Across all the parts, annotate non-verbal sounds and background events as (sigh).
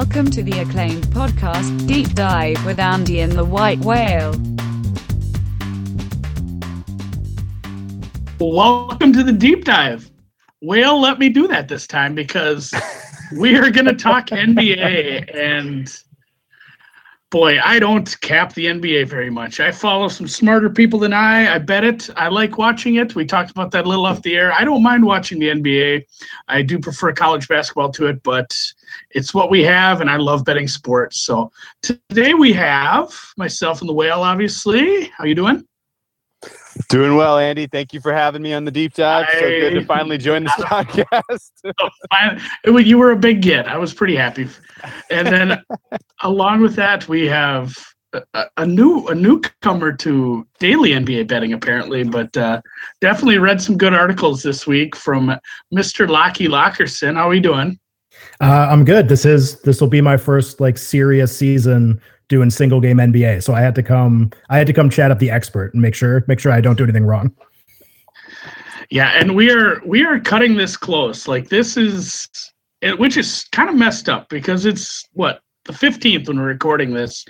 Welcome to the acclaimed podcast, Deep Dive with Andy and the White Whale. Welcome to the deep dive. Whale, let me do that this time because we are going to talk NBA. And boy, I don't cap the NBA very much. I follow some smarter people than I. I bet it. I like watching it. We talked about that a little off the air. I don't mind watching the NBA. I do prefer college basketball to it, but it's what we have, and I love betting sports. So today we have myself and the whale, obviously. How you doing? Doing well, Andy. Thank you for having me on the deep dive. So good to finally join this (laughs) podcast. (laughs) it was, you were a big get. I was pretty happy. And then (laughs) along with that, we have a, a, new a newcomer to daily NBA betting apparently, but uh, definitely read some good articles this week from Mr. Locky Lockerson. How are we doing? Uh, I'm good. This is this will be my first like serious season doing single game NBA. So I had to come I had to come chat up the expert and make sure make sure I don't do anything wrong. Yeah, and we are we are cutting this close. Like this is which is kind of messed up because it's what the 15th when we're recording this.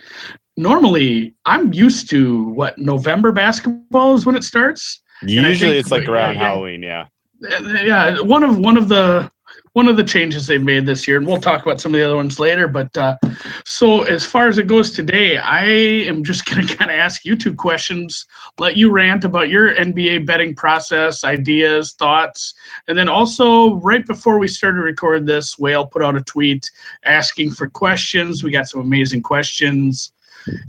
Normally, I'm used to what November basketball is when it starts. Usually, it's like around yeah, Halloween. Yeah. Uh, yeah, one of one of the one of the changes they've made this year, and we'll talk about some of the other ones later. But uh, so as far as it goes today, I am just (laughs) going to kind of ask you two questions, let you rant about your NBA betting process, ideas, thoughts, and then also right before we started to record this, Whale put out a tweet asking for questions. We got some amazing questions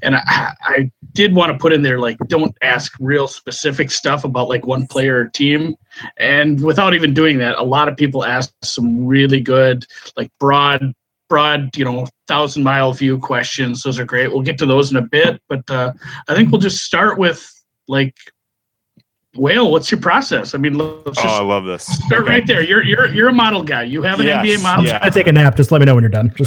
and I, I did want to put in there like don't ask real specific stuff about like one player or team. And without even doing that a lot of people ask some really good like broad broad you know thousand mile view questions. Those are great. We'll get to those in a bit but uh, i think we'll just start with like Whale, what's your process? I mean, let's just oh, I love this. Start okay. right there. You're you're you're a model guy. You have an yes, NBA model. Yeah. I take a nap. Just let me know when you're done. (laughs)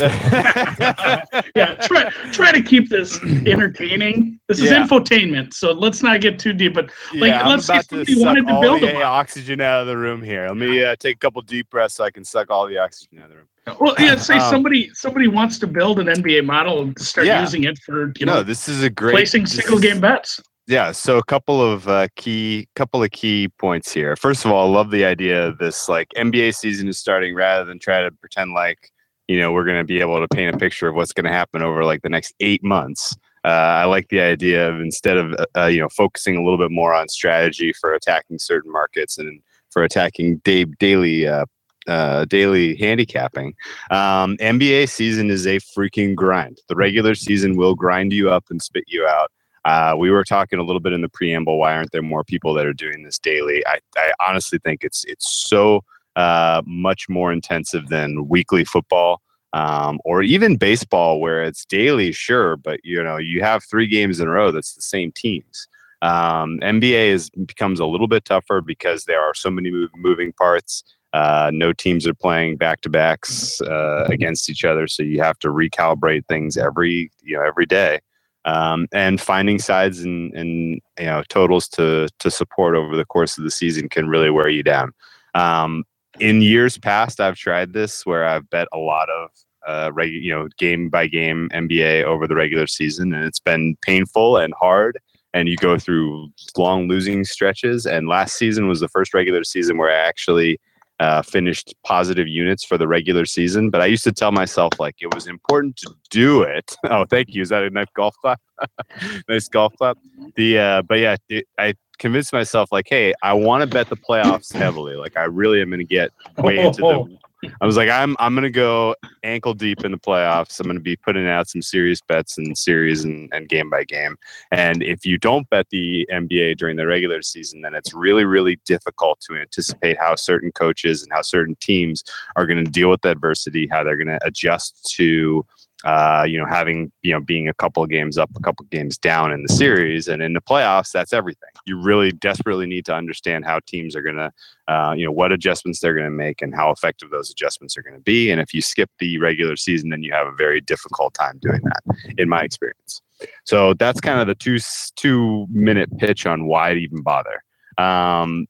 yeah, try try to keep this (clears throat) entertaining. This is yeah. infotainment, so let's not get too deep. But like, yeah, let's say somebody wanted to build the oxygen out of the room here. Let me uh, take a couple deep breaths so I can suck all the oxygen out of the room. Well, yeah. (clears throat) Say um, somebody somebody wants to build an NBA model and start yeah. using it for you know. No, this is a great placing single game bets yeah so a couple of uh, key couple of key points here first of all i love the idea of this like nba season is starting rather than try to pretend like you know we're going to be able to paint a picture of what's going to happen over like the next eight months uh, i like the idea of instead of uh, uh, you know focusing a little bit more on strategy for attacking certain markets and for attacking day, daily uh, uh, daily handicapping. Um, NBA season is a freaking grind. The regular season will grind you up and spit you out. Uh, we were talking a little bit in the preamble. Why aren't there more people that are doing this daily? I, I honestly think it's it's so uh, much more intensive than weekly football um, or even baseball, where it's daily, sure, but you know you have three games in a row that's the same teams. Um, NBA is becomes a little bit tougher because there are so many moving parts. Uh, no teams are playing back to backs uh, against each other, so you have to recalibrate things every you know every day um, and finding sides and, and you know totals to to support over the course of the season can really wear you down. Um, in years past, I've tried this where I've bet a lot of uh, you know game by game NBA over the regular season, and it's been painful and hard. And you go through long losing stretches. And last season was the first regular season where I actually uh, finished positive units for the regular season. But I used to tell myself like it was important to do it. (laughs) Oh, thank you. Is that a nice golf clap? (laughs) nice golf clap. The uh, but yeah, it, I convinced myself like, hey, I want to bet the playoffs heavily. Like I really am going to get way into the (laughs) I was like, I'm I'm gonna go ankle deep in the playoffs. I'm gonna be putting out some serious bets and series and, and game by game. And if you don't bet the NBA during the regular season, then it's really, really difficult to anticipate how certain coaches and how certain teams are gonna deal with adversity, how they're gonna adjust to uh, you know, having you know being a couple of games up, a couple of games down in the series, and in the playoffs, that's everything. You really desperately need to understand how teams are going to, uh, you know, what adjustments they're going to make and how effective those adjustments are going to be. And if you skip the regular season, then you have a very difficult time doing that, in my experience. So that's kind of the two two minute pitch on why to even bother. Um,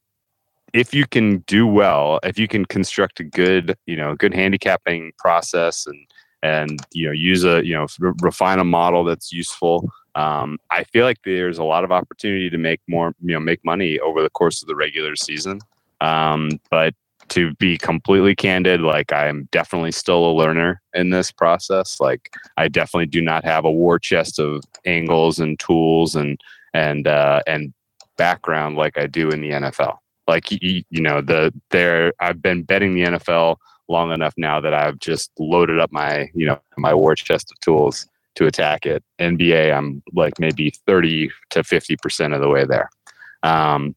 if you can do well, if you can construct a good, you know, good handicapping process and and you know use a you know re- refine a model that's useful. Um, I feel like there's a lot of opportunity to make more you know make money over the course of the regular season. Um, but to be completely candid, like I'm definitely still a learner in this process. Like I definitely do not have a war chest of angles and tools and and uh, and background like I do in the NFL. Like you, you know the there I've been betting the NFL long enough now that I've just loaded up my you know my war chest of tools to attack it. NBA I'm like maybe 30 to 50 percent of the way there. Um,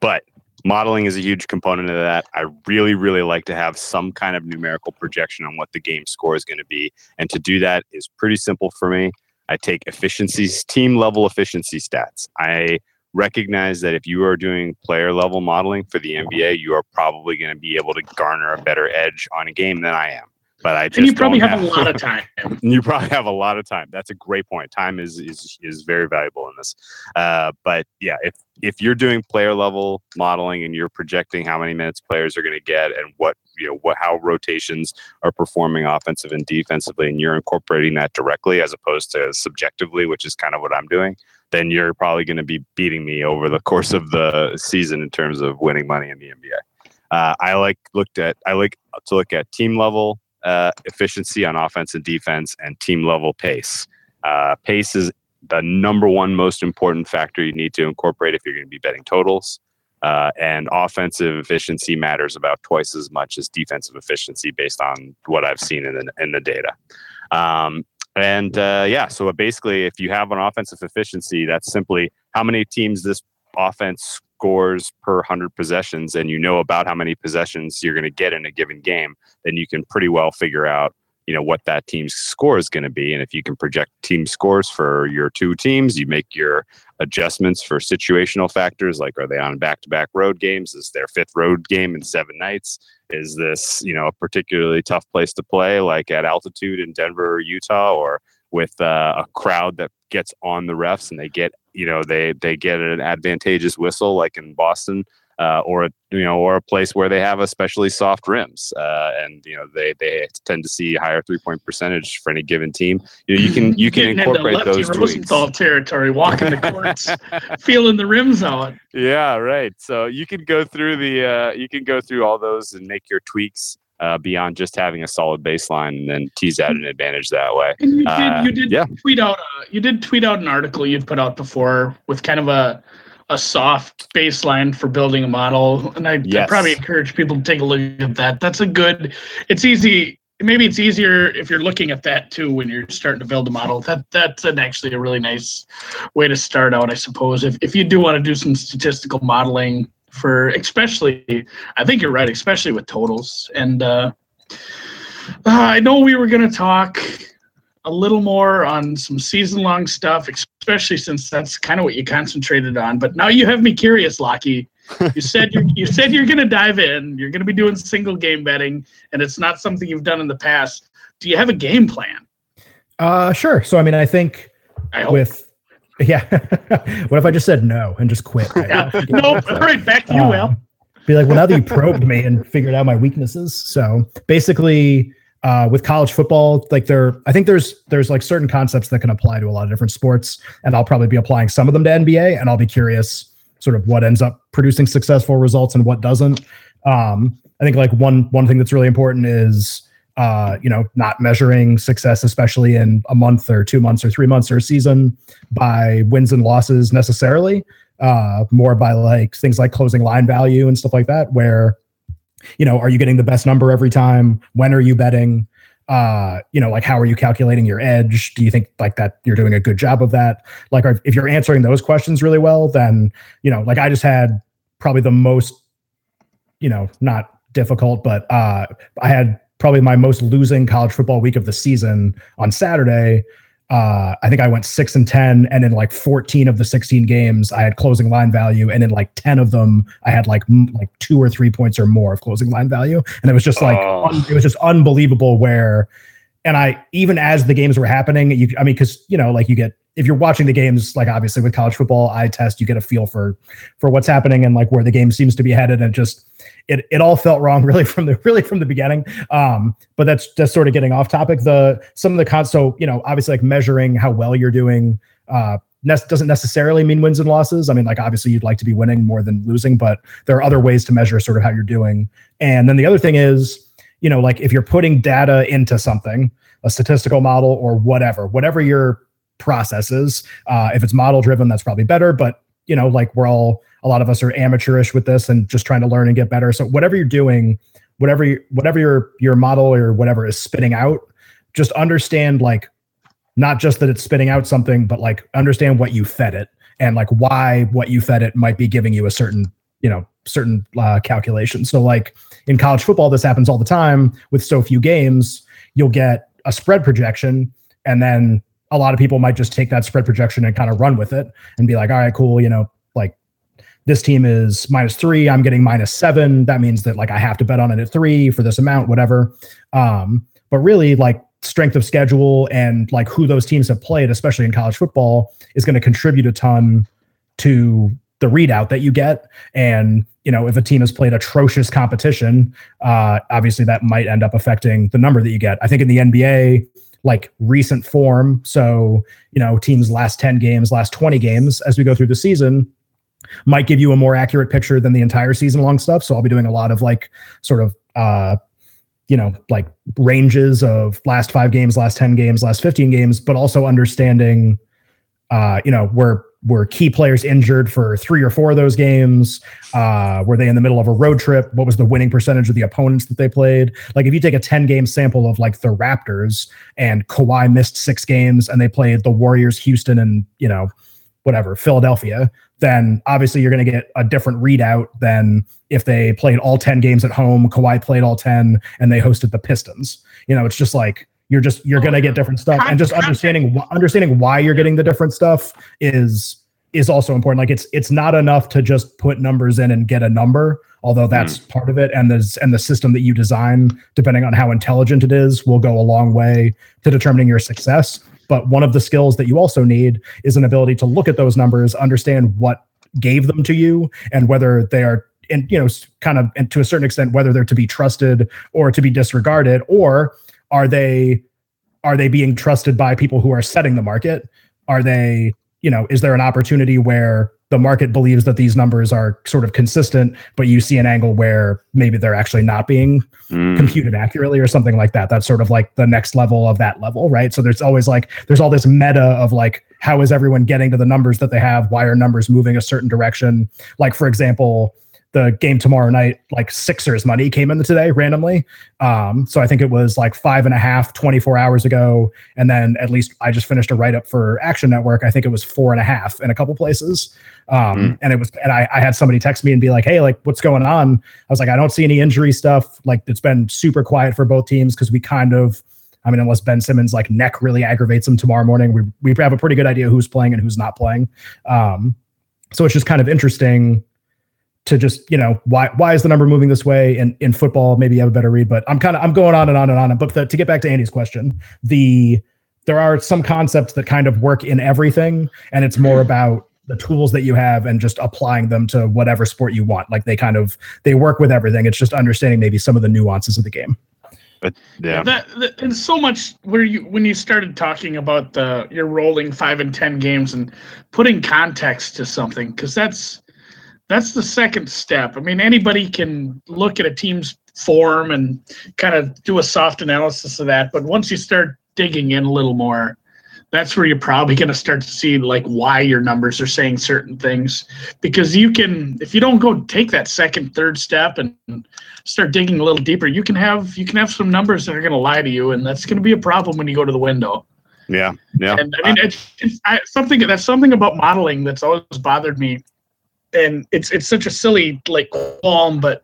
but modeling is a huge component of that. I really, really like to have some kind of numerical projection on what the game score is going to be. And to do that is pretty simple for me. I take efficiencies, team level efficiency stats. I recognize that if you are doing player level modeling for the NBA, you are probably going to be able to garner a better edge on a game than I am. But I just and you probably don't have, a lot of (laughs) time. you probably have a lot of time. That's a great point. Time is is is very valuable in this. Uh, but yeah, if if you're doing player level modeling and you're projecting how many minutes players are going to get and what you know what how rotations are performing offensive and defensively, and you're incorporating that directly as opposed to subjectively, which is kind of what I'm doing, then you're probably going to be beating me over the course of the season in terms of winning money in the NBA. Uh, I like looked at I like to look at team level uh, efficiency on offense and defense and team level pace. Uh, pace is the number one most important factor you need to incorporate if you're going to be betting totals. Uh, and offensive efficiency matters about twice as much as defensive efficiency based on what I've seen in the, in the data. Um, and uh, yeah, so basically, if you have an offensive efficiency, that's simply how many teams this offense scores per 100 possessions and you know about how many possessions you're going to get in a given game, then you can pretty well figure out you know what that team's score is going to be. And if you can project team scores for your two teams you make your adjustments for situational factors like are they on back-to-back road games? Is their fifth road game in seven nights? Is this you know a particularly tough place to play like at altitude in denver or utah or with uh, a crowd that gets on the refs and they get you know they they get an advantageous whistle like in boston uh, or a you know or a place where they have especially soft rims uh, and you know they they tend to see higher three point percentage for any given team you know you can you can incorporate those Rosenthal territory walking the courts (laughs) feeling the rims out yeah right so you can go through the uh, you can go through all those and make your tweaks uh, beyond just having a solid baseline and then tease out an advantage that way. And you did, Uh, you did yeah. tweet out uh, you did tweet out an article you'd put out before with kind of a a soft baseline for building a model, and I Yes. probably encourage people to take a look at that. That's a good. It's easy. Maybe it's easier if you're looking at that too when you're starting to build a model. That that's an actually a really nice way to start out, I suppose. If if you do want to do some statistical modeling for, especially, I think you're right, especially with totals. And uh, uh, I know we were going to talk a little more on some season long stuff, especially since that's kind of what you concentrated on. But now you have me curious, Lockie. (laughs) You said you're, you said you're going to dive in. You're going to be doing single game betting, and it's not something you've done in the past. Do you have a game plan? Uh, sure. So I mean, I think I hope. with yeah. (laughs) what if I just said no and just quit? (laughs) yeah. Nope. All right, back to you, Um, Will. Be like, well, now that you probed me and figured out my weaknesses. So basically, uh, with college football, like there, I think there's there's like certain concepts that can apply to a lot of different sports, and I'll probably be applying some of them to NBA, and I'll be curious sort of what ends up producing successful results and what doesn't. Um, I think like one one thing that's really important is uh, you know not measuring success, especially in a month or two months or three months or a season, by wins and losses necessarily. Uh, more by like things like closing line value and stuff like that, where you know, are you getting the best number every time? When are you betting? Uh, you know, like how are you calculating your edge? Do you think like that you're doing a good job of that? Like, if you're answering those questions really well, then you know, like I just had probably the most, you know, not difficult, but uh, I had probably my most losing college football week of the season on Saturday. Uh, I think I went six and ten, and in like fourteen of the sixteen games, I had closing line value, and in like ten of them, I had like m- like two or three points or more of closing line value, and it was just like Oh. un- it was just unbelievable. Where, and I even as the games were happening, you I mean, because you know, like you get if you're watching the games, like obviously with college football, I test, you get a feel for for what's happening and like where the game seems to be headed, and just it it all felt wrong (laughs) really from the really from the beginning. Um, but that's just sort of getting off topic. The some of the cons, so you know, obviously like measuring how well you're doing. Uh, ne- doesn't necessarily mean wins and losses. I mean, like obviously you'd like to be winning more than losing, but there are other ways to measure sort of how you're doing. And then the other thing is, you know, like if you're putting data into something, a statistical model or whatever, whatever your process is, uh, if it's model driven, that's probably better. But you know, like we're all a lot of us are amateurish with this and just trying to learn and get better. So whatever you're doing, whatever you, whatever your your model or whatever is spitting out, just understand like not just that it's spitting out something, but like understand what you fed it and like why what you fed it might be giving you a certain you know certain uh, calculation. So like in college football, this happens all the time with so few games. You'll get a spread projection, and then a lot of people might just take that spread projection and kind of run with it and be like, all right, cool, you know, like this team is minus three, I'm getting minus seven. That means that like I have to bet on it at three for this amount, whatever. Um, but really, like strength of schedule and like who those teams have played, especially in college football, is going to contribute a ton to the readout that you get. And you know, if a team has played atrocious competition, uh, obviously that might end up affecting the number that you get. I think in the NBA, like recent form, so you know, teams last ten games, last twenty games, as we go through the season, might give you a more accurate picture than the entire season long stuff. So I'll be doing a lot of like sort of uh you know, like ranges of last five games, last 10 games, last 15 games, but also understanding, uh, you know, were were key players injured for three or four of those games? Uh, were they in the middle of a road trip? What was the winning percentage of the opponents that they played? Like, if you take a 10 game sample of like the Raptors and Kawhi missed six games and they played the Warriors, Houston, and, you know, whatever, Philadelphia, then obviously you're going to get a different readout than if they played all 10 games at home, Kawhi played all 10 and they hosted the Pistons. You know, it's just like you're just you're going to get different stuff and just understanding understanding why you're getting the different stuff is is also important. Like it's it's not enough to just put numbers in and get a number, although that's mm. part of it and the and the system that you design depending on how intelligent it is will go a long way to determining your success. But one of the skills that you also need is an ability to look at those numbers, understand what gave them to you and whether they are and you know kind of and to a certain extent whether they're to be trusted or to be disregarded or are they are they being trusted by people who are setting the market? Are they you know is there an opportunity where the market believes that these numbers are sort of consistent but you see an angle where maybe they're actually not being mm. computed accurately or something like that? That's sort of like the next level of that level right? So there's always like there's all this meta of like how is everyone getting to the numbers that they have? Why are numbers moving a certain direction? Like for example the game tomorrow night, like Sixers money came in today randomly. Um, so I think it was like five and a half, 24 hours ago. And then at least I just finished a write up for Action Network. I think it was four and a half in a couple places. Um, mm. and it was, and I, I had somebody text me and be like, Hey, like what's going on? I was like, I don't see any injury stuff. Like it's been super quiet for both teams because we kind of, I mean, unless Ben Simmons like neck really aggravates him tomorrow morning, we, we have a pretty good idea who's playing and who's not playing. Um, so it's just kind of interesting to just you know why why is the number moving this way in in football? Maybe you have a better read but i'm kind of i'm going on and on and on. But the, to get back to andy's question the there are some concepts that kind of work in everything and it's more about the tools that you have and just applying them to whatever sport you want. Like they kind of they work with everything. It's just understanding maybe some of the nuances of the game. But yeah. That, that, and so much where you when you started talking about the you're rolling five and ten games and putting context to something because that's that's the second step. I mean, anybody can look at a team's form and kind of do a soft analysis of that, but once you start digging in a little more, that's where you're probably going to start to see like why your numbers are saying certain things. Because you can if you don't go take that second third step and start digging a little deeper you can have you can have some numbers that are going to lie to you and that's going to be a problem when you go to the window. Yeah yeah. And i mean it's, it's I, something that's something about modeling that's always bothered me and it's it's such a silly like qualm, but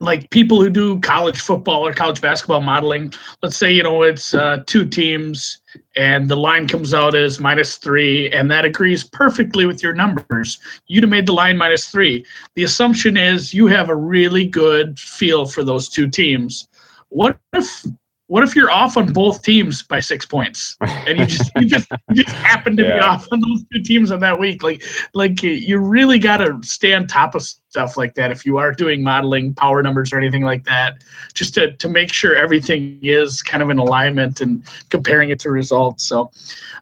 like people who do college football or college basketball modeling, let's say you know it's uh, two teams and the line comes out as minus three, and that agrees perfectly with your numbers. You'd have made the line minus three. The assumption is you have a really good feel for those two teams. What if what if you're off on both teams by six points? And you just you just you just (laughs) happen to be off on those two teams on that week. Like like you really got to stay on top of stuff like that if you are doing modeling power numbers or anything like that just to, to make sure everything is kind of in alignment and comparing it to results. So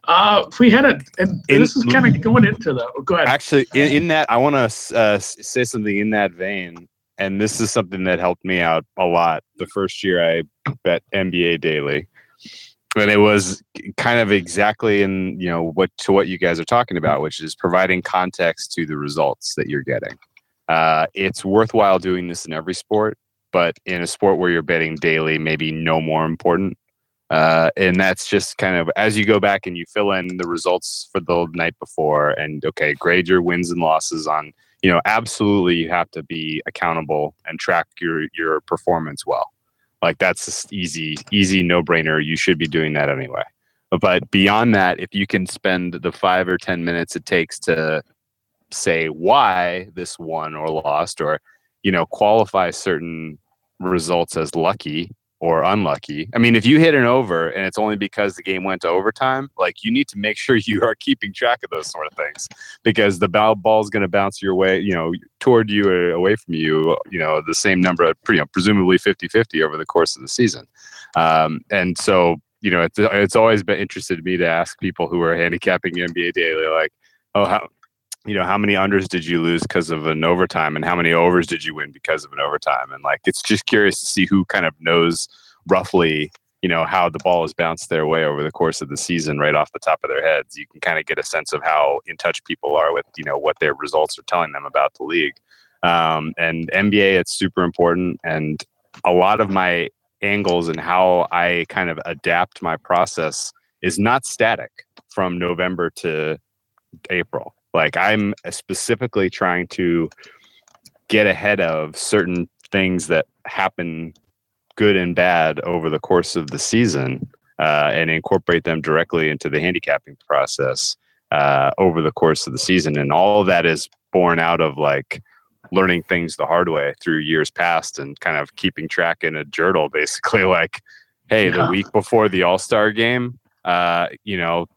uh if we had a and In- this is kind of going into the go ahead. Actually, in, in that, I want to uh, say something in that vein, and this is something that helped me out a lot. The first year I bet NBA daily, and it was kind of exactly in you know what to what you guys are talking about, which is providing context to the results that you're getting. Uh, it's worthwhile doing this in every sport, but in a sport where you're betting daily, maybe no more important. Uh, and that's just kind of as you go back and you fill in the results for the night before and okay grade your wins and losses on you know absolutely you have to be accountable and track your your performance well. Like that's just easy easy no brainer you should be doing that anyway. But beyond that if you can spend the five or ten minutes it takes to say why this won or lost or you know qualify certain results as lucky or unlucky. I mean, if you hit an over and it's only because the game went to overtime, like you need to make sure (laughs) you are keeping track of those sort of things because the ball ball's going to bounce your way, you know, toward you or away from you, you know, the same number, you know, presumably 50-50 over the course of the season. Um, and so, you know, it's, it's always been interested to me to ask people who are handicapping NBA daily, like, oh, how, you know, how many unders did you lose because of an overtime and how many overs did you win because of an overtime? And like, it's just curious to see who kind of knows roughly, you know, how the ball has bounced their way over the course of the season right off the top of their heads. You can kind of get a sense of how in touch people are with, you know, what their results are telling them about the league. Um, and NBA, it's super important. And a lot of my angles and how I kind of adapt my process is not static from November to April. Like I'm specifically trying to get ahead of certain things that happen good and bad over the course of the season uh, and incorporate them directly into the handicapping process uh, over the course of the season. And all of that is born out of like learning things the hard way through years past and kind of keeping track in a journal, (laughs) basically. Like, hey, the week before the All Star game, uh, you know,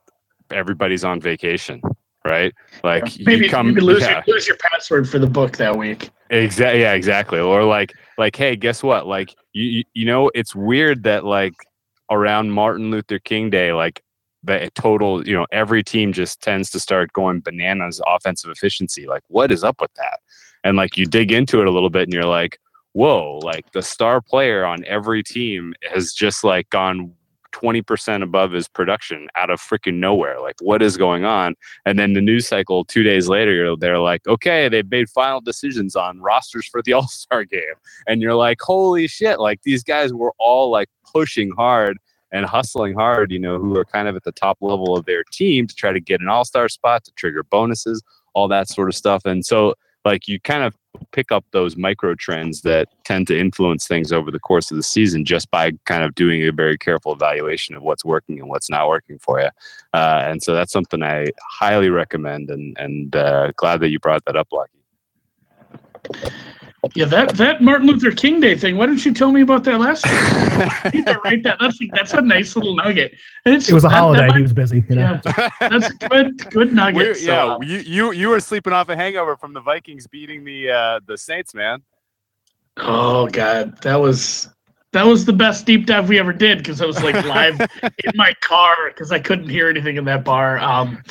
everybody's on vacation, right? Like maybe, you come, lose, yeah. your, lose your password for the book that week Exactly. Yeah, exactly. Or like, like, hey, guess what? Like, you, you, you know, it's weird that like around Martin Luther King Day, like the total, you know, every team just tends to start going bananas offensive efficiency. Like, what is up with that? And like, you dig into it a little bit, and you're like, whoa, like the star player on every team has just like gone. 20% above his production out of freaking nowhere. Like, what is going on? And then the news cycle two days later, they're like, okay, they've made final decisions on rosters for the (laughs) All Star game. And you're like, holy shit, like these guys were all like pushing hard and hustling hard, you know, who are kind of at the top level of their team to try to get an All Star spot, to trigger bonuses, all that sort of stuff. And so, like, you kind of pick up those micro trends that tend to influence things over the course of the season just by kind of doing a very careful evaluation of what's working and what's not working for you. Uh, and so that's something I highly recommend, and and uh, glad that you brought that up, Lucky. Yeah, that that Martin Luther King Day thing. Why didn't you tell me about that last year? (laughs) I need write that. That's that's a nice little nugget. It's, It was a that- that holiday. might- he was busy. You know? yeah, that's good good nugget. So, yeah, you, you you were sleeping off a hangover from the Vikings beating the uh, the Saints, man. oh god, that was that was the best deep dive we ever did because I was like live (laughs) in my car because I couldn't hear anything in that bar. Um,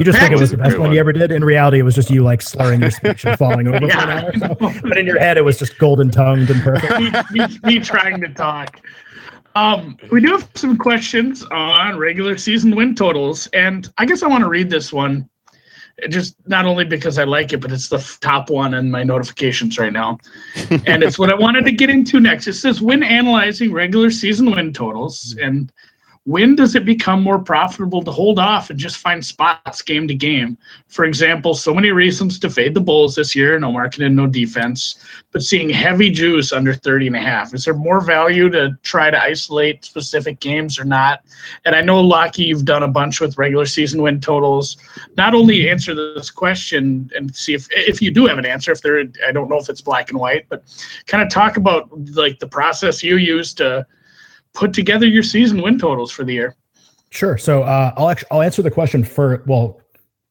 You just think it was the best one one. you ever did. In reality, it was just you like slurring your speech and falling over for an hour. So. But in your head, it was just golden tongued and perfect. (laughs) me, me, me trying to talk. Um, we do have some questions on regular season win totals, and I guess I want to read this one, just not only because I like it, but it's the f- top one in my notifications right now, (laughs) and it's what I wanted to get into next. It says when analyzing regular season win totals, and when does it become more profitable to hold off and just find spots game to game? For example, so many reasons to fade the Bulls this year, no market marketing, no defense but seeing heavy juice under 30 and a half. Is there more value to try to isolate specific games or not? And I know, Lockie, you've done a bunch with regular season win totals. Not only answer this question and see if if you do have an answer, if there I don't know if it's black and white, but kind of talk about like the process you use to put together your season win totals for the year. Sure. So uh, I'll actually I'll answer the question for well,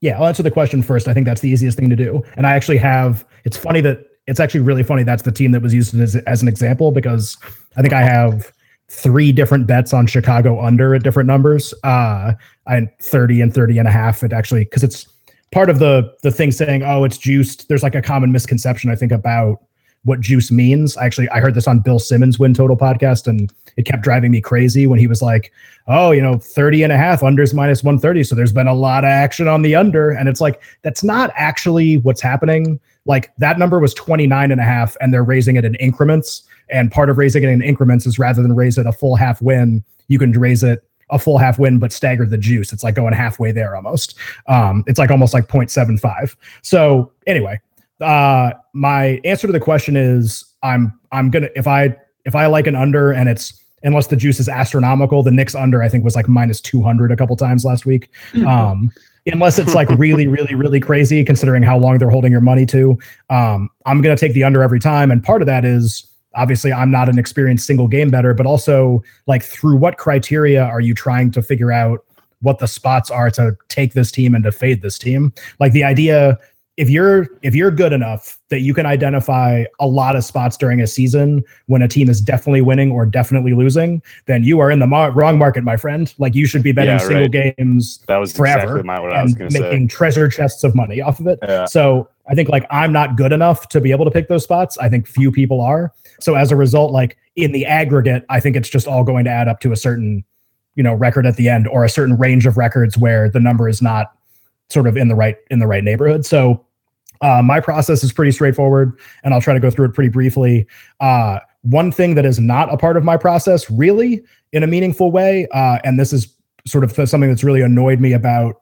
yeah, I'll answer the question first. I think that's the easiest thing to do. And I actually have. It's funny that it's actually really funny that's the team that was used as, as an example because I think I have three different bets on Chicago under at different numbers. Uh, I 30 and 30 and a half. It actually because it's part of the the thing saying oh it's juiced. There's like a common misconception I think about what juice means. Actually, I heard this on Bill Simmons win total podcast and it kept driving me crazy when he was like, oh, you know, 30 and a half unders minus 130. So there's been a lot of action on the under. And it's like, that's not actually what's happening. Like that number was 29 and a half and they're raising it in increments. And part of raising it in increments is rather than raise it a full half win, you can raise it a full half win, but stagger the juice. It's like going halfway there almost. Um, it's like almost like 0.75. So anyway, uh, my answer to the question is I'm I'm gonna if I if I like an under and it's unless the juice is astronomical, the Knicks under I think was like minus 200 a couple times last week. (laughs) Um, unless it's like really, really, really crazy considering how long they're holding your money to. Um, I'm gonna take the under every time, and part of that is obviously I'm not an experienced single game bettor, but also like through what criteria are you trying to figure out what the spots are to take this team and to fade this team? Like the idea if you're if you're good enough that you can identify a lot of spots during a season when a team is definitely winning or definitely losing, then you are in the mar- wrong market, my friend. Like you should be betting Yeah, single right. games That was forever exactly what I was and making say. treasure chests of money off of it. Yeah. So I think like I'm not good enough to be able to pick those spots. I think few people are. So as a result, like in the aggregate, I think it's just all going to add up to a certain, you know, record at the end or a certain range of records where the number is not sort of in the right in the right neighborhood. So uh, my process is pretty straightforward, and I'll try to go through it pretty briefly. Uh, one thing that is not a part of my process, really, in a meaningful way, uh, and this is sort of something that's really annoyed me about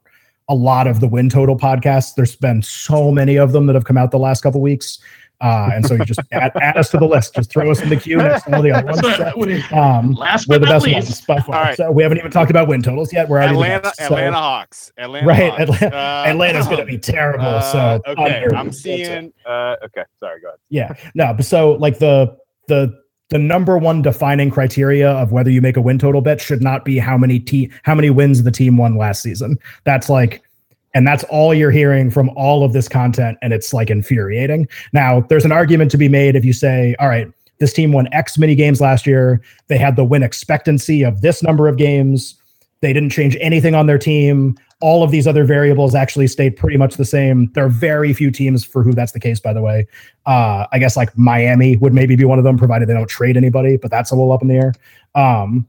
a lot of the win total podcasts. There's been so many of them that have come out the last couple weeks, uh, and so you just add, add us to the list. Just throw us in the queue next to all the other (laughs) ones. Um, Last we're but the not best least, ones by far. All right. So we haven't even talked about win totals yet. We're Atlanta, best. So- Atlanta Hawks. Atlanta right? Hawks. Atlanta, Uh, Atlanta's going to be terrible. uh, so okay, under. I'm seeing. Uh, okay, sorry, go ahead. Yeah. No, but so like the the the number one defining criteria of whether you make a win total bet should not be how many te- how many wins the team won last season. That's like and that's all you're hearing from all of this content and it's like infuriating. Now, there's an argument to be made if you say, all right, this team won X many games last year. They had the win expectancy of this number of games. They didn't change anything on their team. All of these other variables actually stayed pretty much the same. There are very few teams for who that's the case, by the way. Uh, I guess like Miami would maybe be one of them, provided they don't trade anybody, but that's a little up in the air. Um,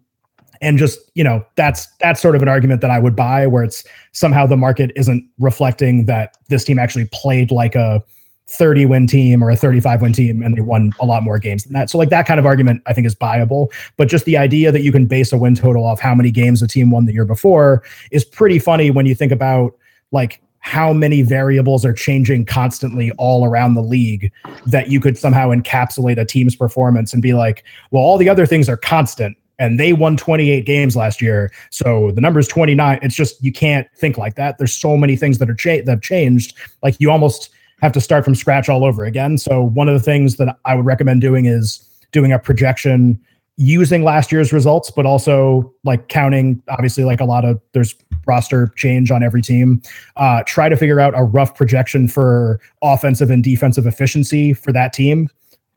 and just you know, that's that's sort of an argument that I would buy, where it's somehow the market isn't reflecting that this team actually played like a 30 win team or a 35 win team and they won a lot more games than that. So like that kind of argument I think is buyable, but just the idea that you can base a win total off how many games a team won the year before is pretty funny when you think about like how many variables are changing constantly all around the league that you could somehow encapsulate a team's performance and be like, well, all the other things are constant and they won 28 games last year. So the number is 29. It's just you can't think like that. There's so many things that are cha- that have changed. Like you almost have to start from scratch all over again. So one of the things that I would recommend doing is doing a projection using last year's results, but also like counting obviously like a lot of there's roster change on every team. Uh, try to figure out a rough projection for offensive and defensive efficiency for that team.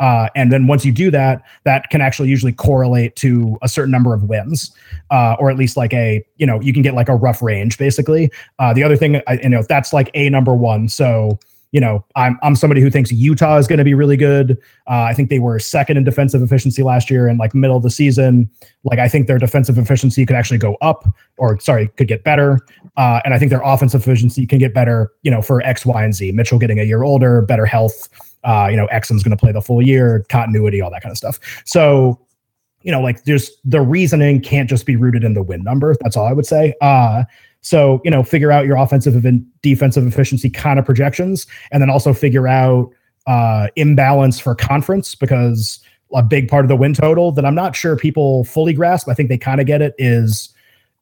Uh, and then once you do that, that can actually usually correlate to a certain number of wins, uh, or at least like a, you know, you can get like a rough range basically. Uh, the other thing, I, you know, that's like a number one. So, you know, I'm I'm somebody who thinks Utah is going to be really good. Uh, I think they were second in defensive efficiency last year, and like middle of the season, like I think their defensive efficiency could actually go up, or sorry, could get better. Uh, and I think their offensive efficiency can get better, you know, for X, Y, and Z. Mitchell getting a year older, better health. Uh, you know, Exum's going to play the full year, continuity, all that kind of stuff. So, you know, like there's the reasoning can't just be rooted in the win number. That's all I would say. Uh, so, you know, figure out your offensive and defensive efficiency kind of projections, and then also figure out uh, imbalance for conference because a big part of the win total that I'm not sure people fully grasp. I think they kind of get it is,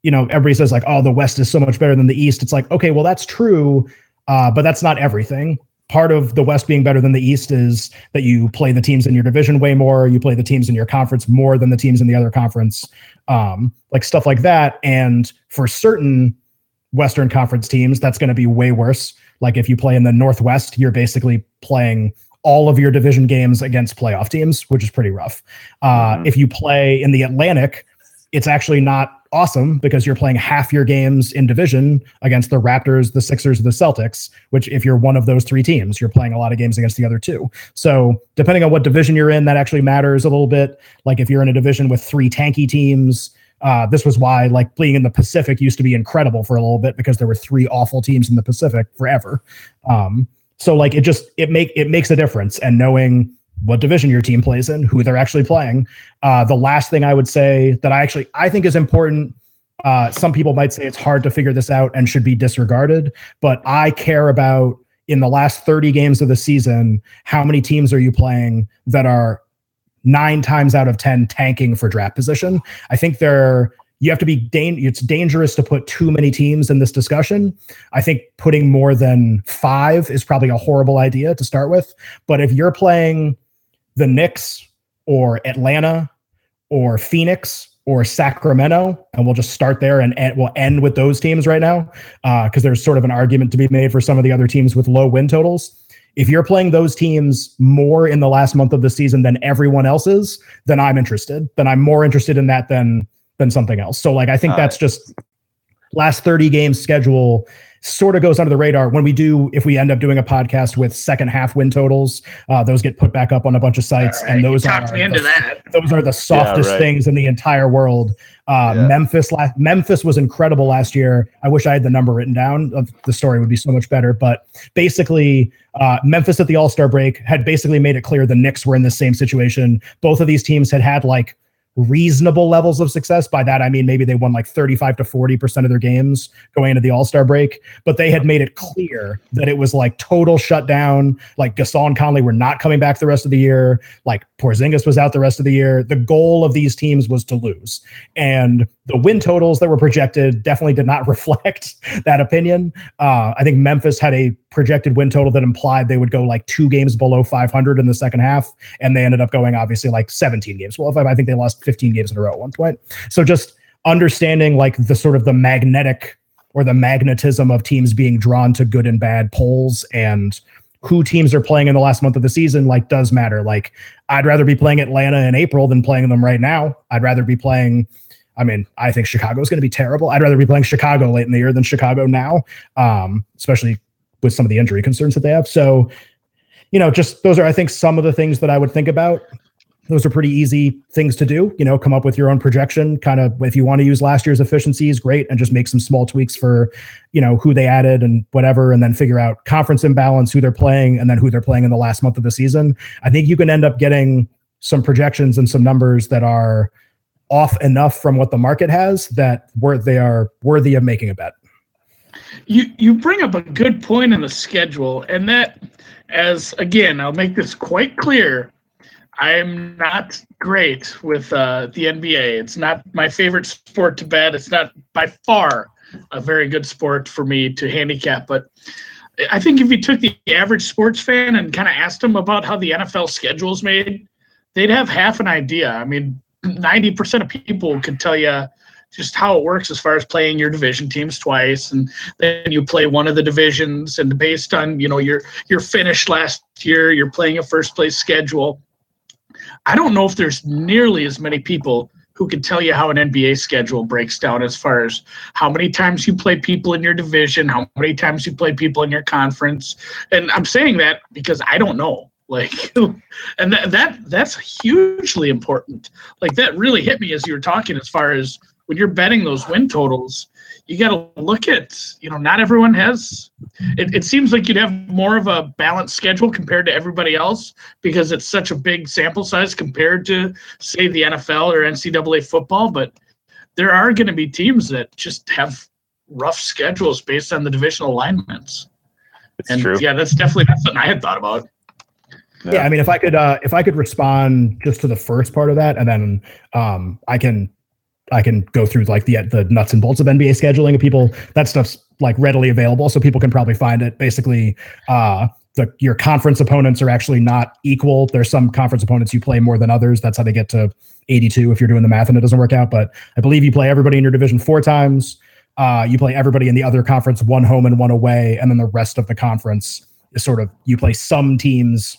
you know, everybody says like, oh, the West is so much better than the East. It's like, okay, well, that's true, uh, but that's not everything. Part of the West being better than the East is that you play the teams in your division way more, you play the teams in your conference more than the teams in the other conference, um, like stuff like that. And for certain Western Conference teams, that's going to be way worse. Like if you play in the Northwest, you're basically playing all of your division games against playoff teams, which is pretty rough. Uh, Mhm. If you play in the Atlantic, it's actually not awesome because you're playing half your games in division against the Raptors, the Sixers, the Celtics, which if you're one of those three teams, you're playing a lot of games against the other two. So depending on what division you're in, that actually matters a little bit. Like if you're in a division with three tanky teams, uh, this was why like being in the Pacific used to be incredible for a little bit because there were three awful teams in the Pacific forever. Um, so like it just it make it makes a difference and knowing what division your team plays in, who they're actually playing. Uh, the last thing I would say that I actually I think is important. Uh, some people might say it's hard to figure this out and should be disregarded, but I care about in the last 30 games of the season, how many teams are you playing that are nine times out of 10 tanking for draft position? I think they're you have to be dan- it's dangerous to put too many teams in this discussion. I think putting more than 5 is probably a horrible idea to start with, but if you're playing the Knicks or Atlanta or Phoenix or Sacramento, and we'll just start there and end, we'll end with those teams right now uh, because there's sort of an argument to be made for some of the other teams with low win totals. If you're playing those teams more in the last month of the season than everyone else is, then I'm interested. Then I'm more interested in that than than something else. So like I think All that's just last 30 games schedule sort of goes under the radar when we do if we end up doing a podcast with second half win totals uh, those get put back up on a bunch of sites All right, and those are me into the, that. those are the softest right. things in the entire world uh, Yeah. memphis la- memphis was incredible last year i wish i had the number written down of the story would be so much better but basically uh, memphis at the all-star break had basically made it clear the knicks were in the same situation both of these teams had had like reasonable levels of success. By that, I mean maybe they won like 35 to 40% of their games going into the All Star break, but they had made it clear that it was like total shutdown. Like Gasol and Conley were not coming back the rest of the year. Like Porzingis was out the rest of the year. The goal of these teams was to lose. And the win totals that were projected definitely did not (laughs) reflect that opinion. Uh, I think Memphis had a projected win total that implied they would go like two games below 500 in the second half, and they ended up going obviously like 17 games. Well, I think they lost 15 games in a row at one point. So just understanding like the sort of the magnetic or the magnetism of teams being drawn to good and bad poles and who teams are playing in the last month of the season like does matter. Like I'd rather be playing Atlanta in April than playing them right now. I'd rather be playing I mean, I think Chicago is going to be terrible. I'd rather be playing Chicago late in the year than Chicago now, um, especially with some of the injury concerns that they have. So, you know, just those are, I think, some of the things that I would think about. Those are pretty easy things to do. You know, come up with your own projection. Kind of, if you want to use last year's efficiencies, great, and just make some small tweaks for, you know, who they added and whatever, and then figure out conference imbalance, who they're playing, and then who they're playing in the last month of the season. I think you can end up getting some projections and some numbers that are off enough from what the market has that they are worthy of making a bet. You you bring up a good point in the schedule, and that as again, I'll make this quite clear. I'm not great with uh, the NBA. It's not my favorite sport to bet. It's not by far a very good sport for me to handicap. But I think if you took the average sports fan and kind of asked them about how the NFL schedule is made, they'd have half an idea. I mean, 90% of people could tell you just how it works as far as playing your division teams twice and then you play one of the divisions and based on you know your your finish last year you're playing a first place schedule. I don't know if there's nearly as many people who can tell you how an nba schedule breaks down as far as how many times you play people in your division how many times you play people in your conference. And i'm saying that because i don't know like (laughs) and that, that that's hugely important. Like that really hit me as you were talking as far as when you're betting those win totals you got to look at you know not everyone has it, it seems like you'd have more of a balanced schedule compared to everybody else because it's such a big sample size compared to say the nfl or ncaa football but there are going to be teams that just have rough schedules based on the divisional alignments. It's and true. yeah that's definitely that's something i had thought about Yeah. I mean, if I could, uh, if I could respond just to the first part of that, and then um, I can, I can go through like the the nuts and bolts of NBA scheduling. People, that stuff's like readily available, so people can probably find it. Basically, uh, the your conference opponents are actually not equal. There's some conference opponents you play more than others. That's how they get to 82 if you're doing the math and it doesn't work out. But I believe you play everybody in your division four times. Uh, you play everybody in the other conference one home and one away, and then the rest of the conference is sort of you play some teams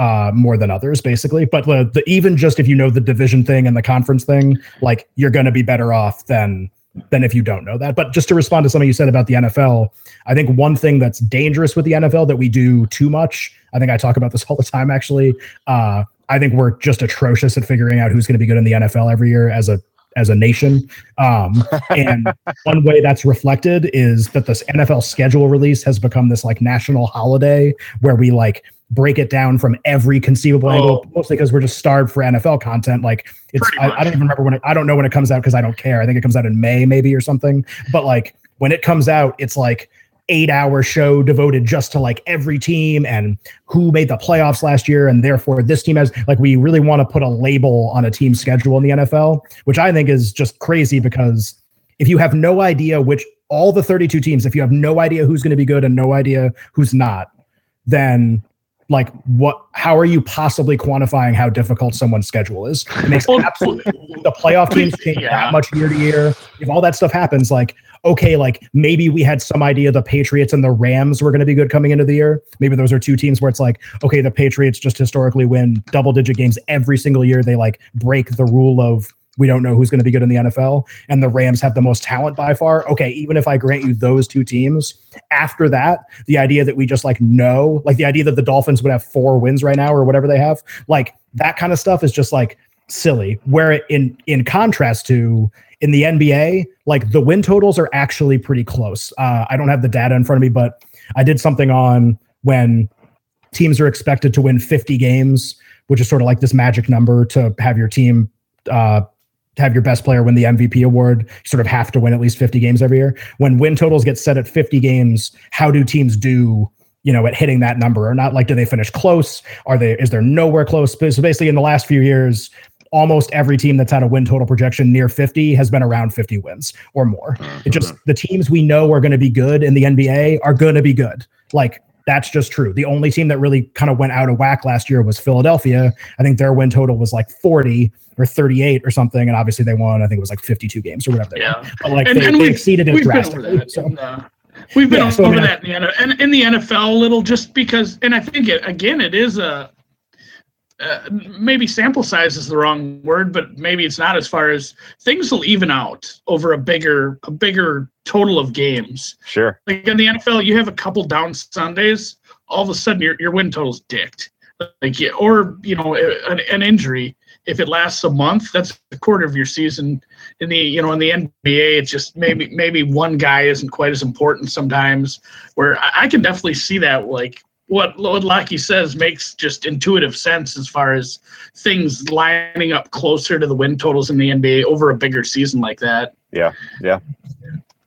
uh, more than others, basically. But the, the even just if you know the division thing and the conference thing, like you're going to be better off than than if you don't know that. But just to respond to something you said about the NFL, I think one thing that's dangerous with the NFL that we do too much. I think I talk about this (laughs) all the time. Actually, uh, I think we're just atrocious at figuring out who's going to be good in the NFL every year as a as a nation. Um, and (laughs) one way that's reflected is that this NFL schedule release has become this like national holiday where we like break it down from every conceivable Oh. angle, mostly because we're just starved for NFL content. Like it's, I. I don't even remember when it, I don't know when it comes out because I don't care. I think it comes out in May maybe or something. But like when it comes out, it's like eight hour show devoted just to like every team and who made the playoffs last year. And therefore this team has like, we really want to put a label on a team schedule in the NFL, which I think is just crazy because if you have no idea which all the 32 teams, if you have no idea who's going to be good and no idea who's not, then like what how are you possibly quantifying how difficult someone's schedule is? It makes Well, absolute the playoff (laughs) teams change Yeah. that much year to year. If all that stuff happens like okay like maybe we had some idea the patriots and the rams were going to be good coming into the year. Maybe those are two teams where it's like okay the patriots just historically win double digit games every single year. They like break the rule of we don't know who's going to be good in the NFL, and the Rams have the most talent by far. Okay, even if I grant you those two teams, after that, the idea that we just like know, like the idea that the Dolphins would have four wins right now or whatever they have, like that kind of stuff is just like silly. Where in in contrast to in the NBA, like the win totals are actually pretty close. Uh, I don't have the data in front of me, but I did something on when teams are expected to win 50 games, which is sort of like this magic number to have your team uh, have your best player win the MVP award. You sort of have to win at least 50 games every year. When win totals get set at 50 games, how do teams do? You know, at hitting that number or not? Like, do they finish close? Are they? Is there nowhere close? So basically, in the last few years, almost every team that's had a win total projection near 50 has been around 50 wins or more. Uh, it just the teams we know are going to be good in the NBA are going to be good. Like that's just true. The only team that really kind of went out of whack last year was Philadelphia. I think their win total was like 40 or 38 or something, and obviously they won. I think it was like 52 games or whatever. They won. Yeah. But like And- they, and they we've- exceeded it We've been over drastically. that. So in the- uh, we've been Yeah, so, I over mean, that in the N- and in the NFL a little, just because. And I think it again, it is a uh, maybe sample size is the wrong word, but maybe it's not as far as things will even out over a bigger a bigger total of games. Sure. Like in the NFL, you have a couple down Sundays, all of a sudden your your win total's dicked. Like yeah, or you know an, an injury. If it lasts a month, that's a quarter of your season. In the you know in the NBA, it's just maybe maybe one guy isn't quite as important sometimes. Where I, I can definitely see that like what what Lockie says makes just intuitive sense as far as things lining up closer to the win totals in the NBA over a bigger season like that. Yeah. Yeah,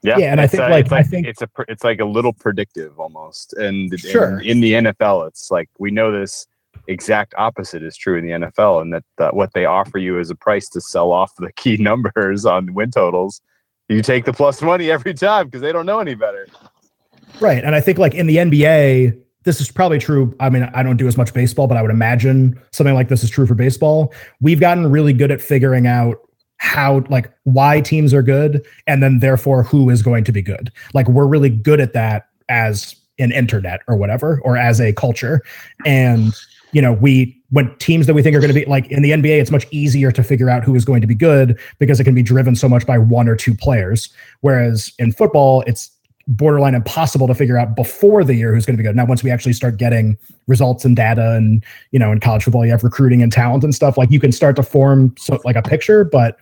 yeah. Yeah, and I think, uh, like, it's I think- it's a it's like a little predictive almost, and Sure. and in the NFL, it's like we know this exact opposite is true in the NFL, and that, that what they offer you as a price to sell off the key (laughs) numbers on win totals, you take the plus money every time because they don't know any better. Right. And I think like in the NBA, this is probably true. I mean, I don't do as much baseball, but I would imagine something like this is true for baseball. We've gotten really good at figuring out how like why teams are good and then therefore who is going to be good. Like we're really good at that as an internet or whatever or as a culture. And you know, we when teams that we think are going to be like in the NBA, it's much easier to figure out who is going to be good because it can be driven so much by one or two players. Whereas in football, it's borderline impossible to figure out before the year who's going to be good. Now, once we actually start getting results and data, and you know, in college football, you have recruiting and talent and stuff. Like you can start to form so like a picture, but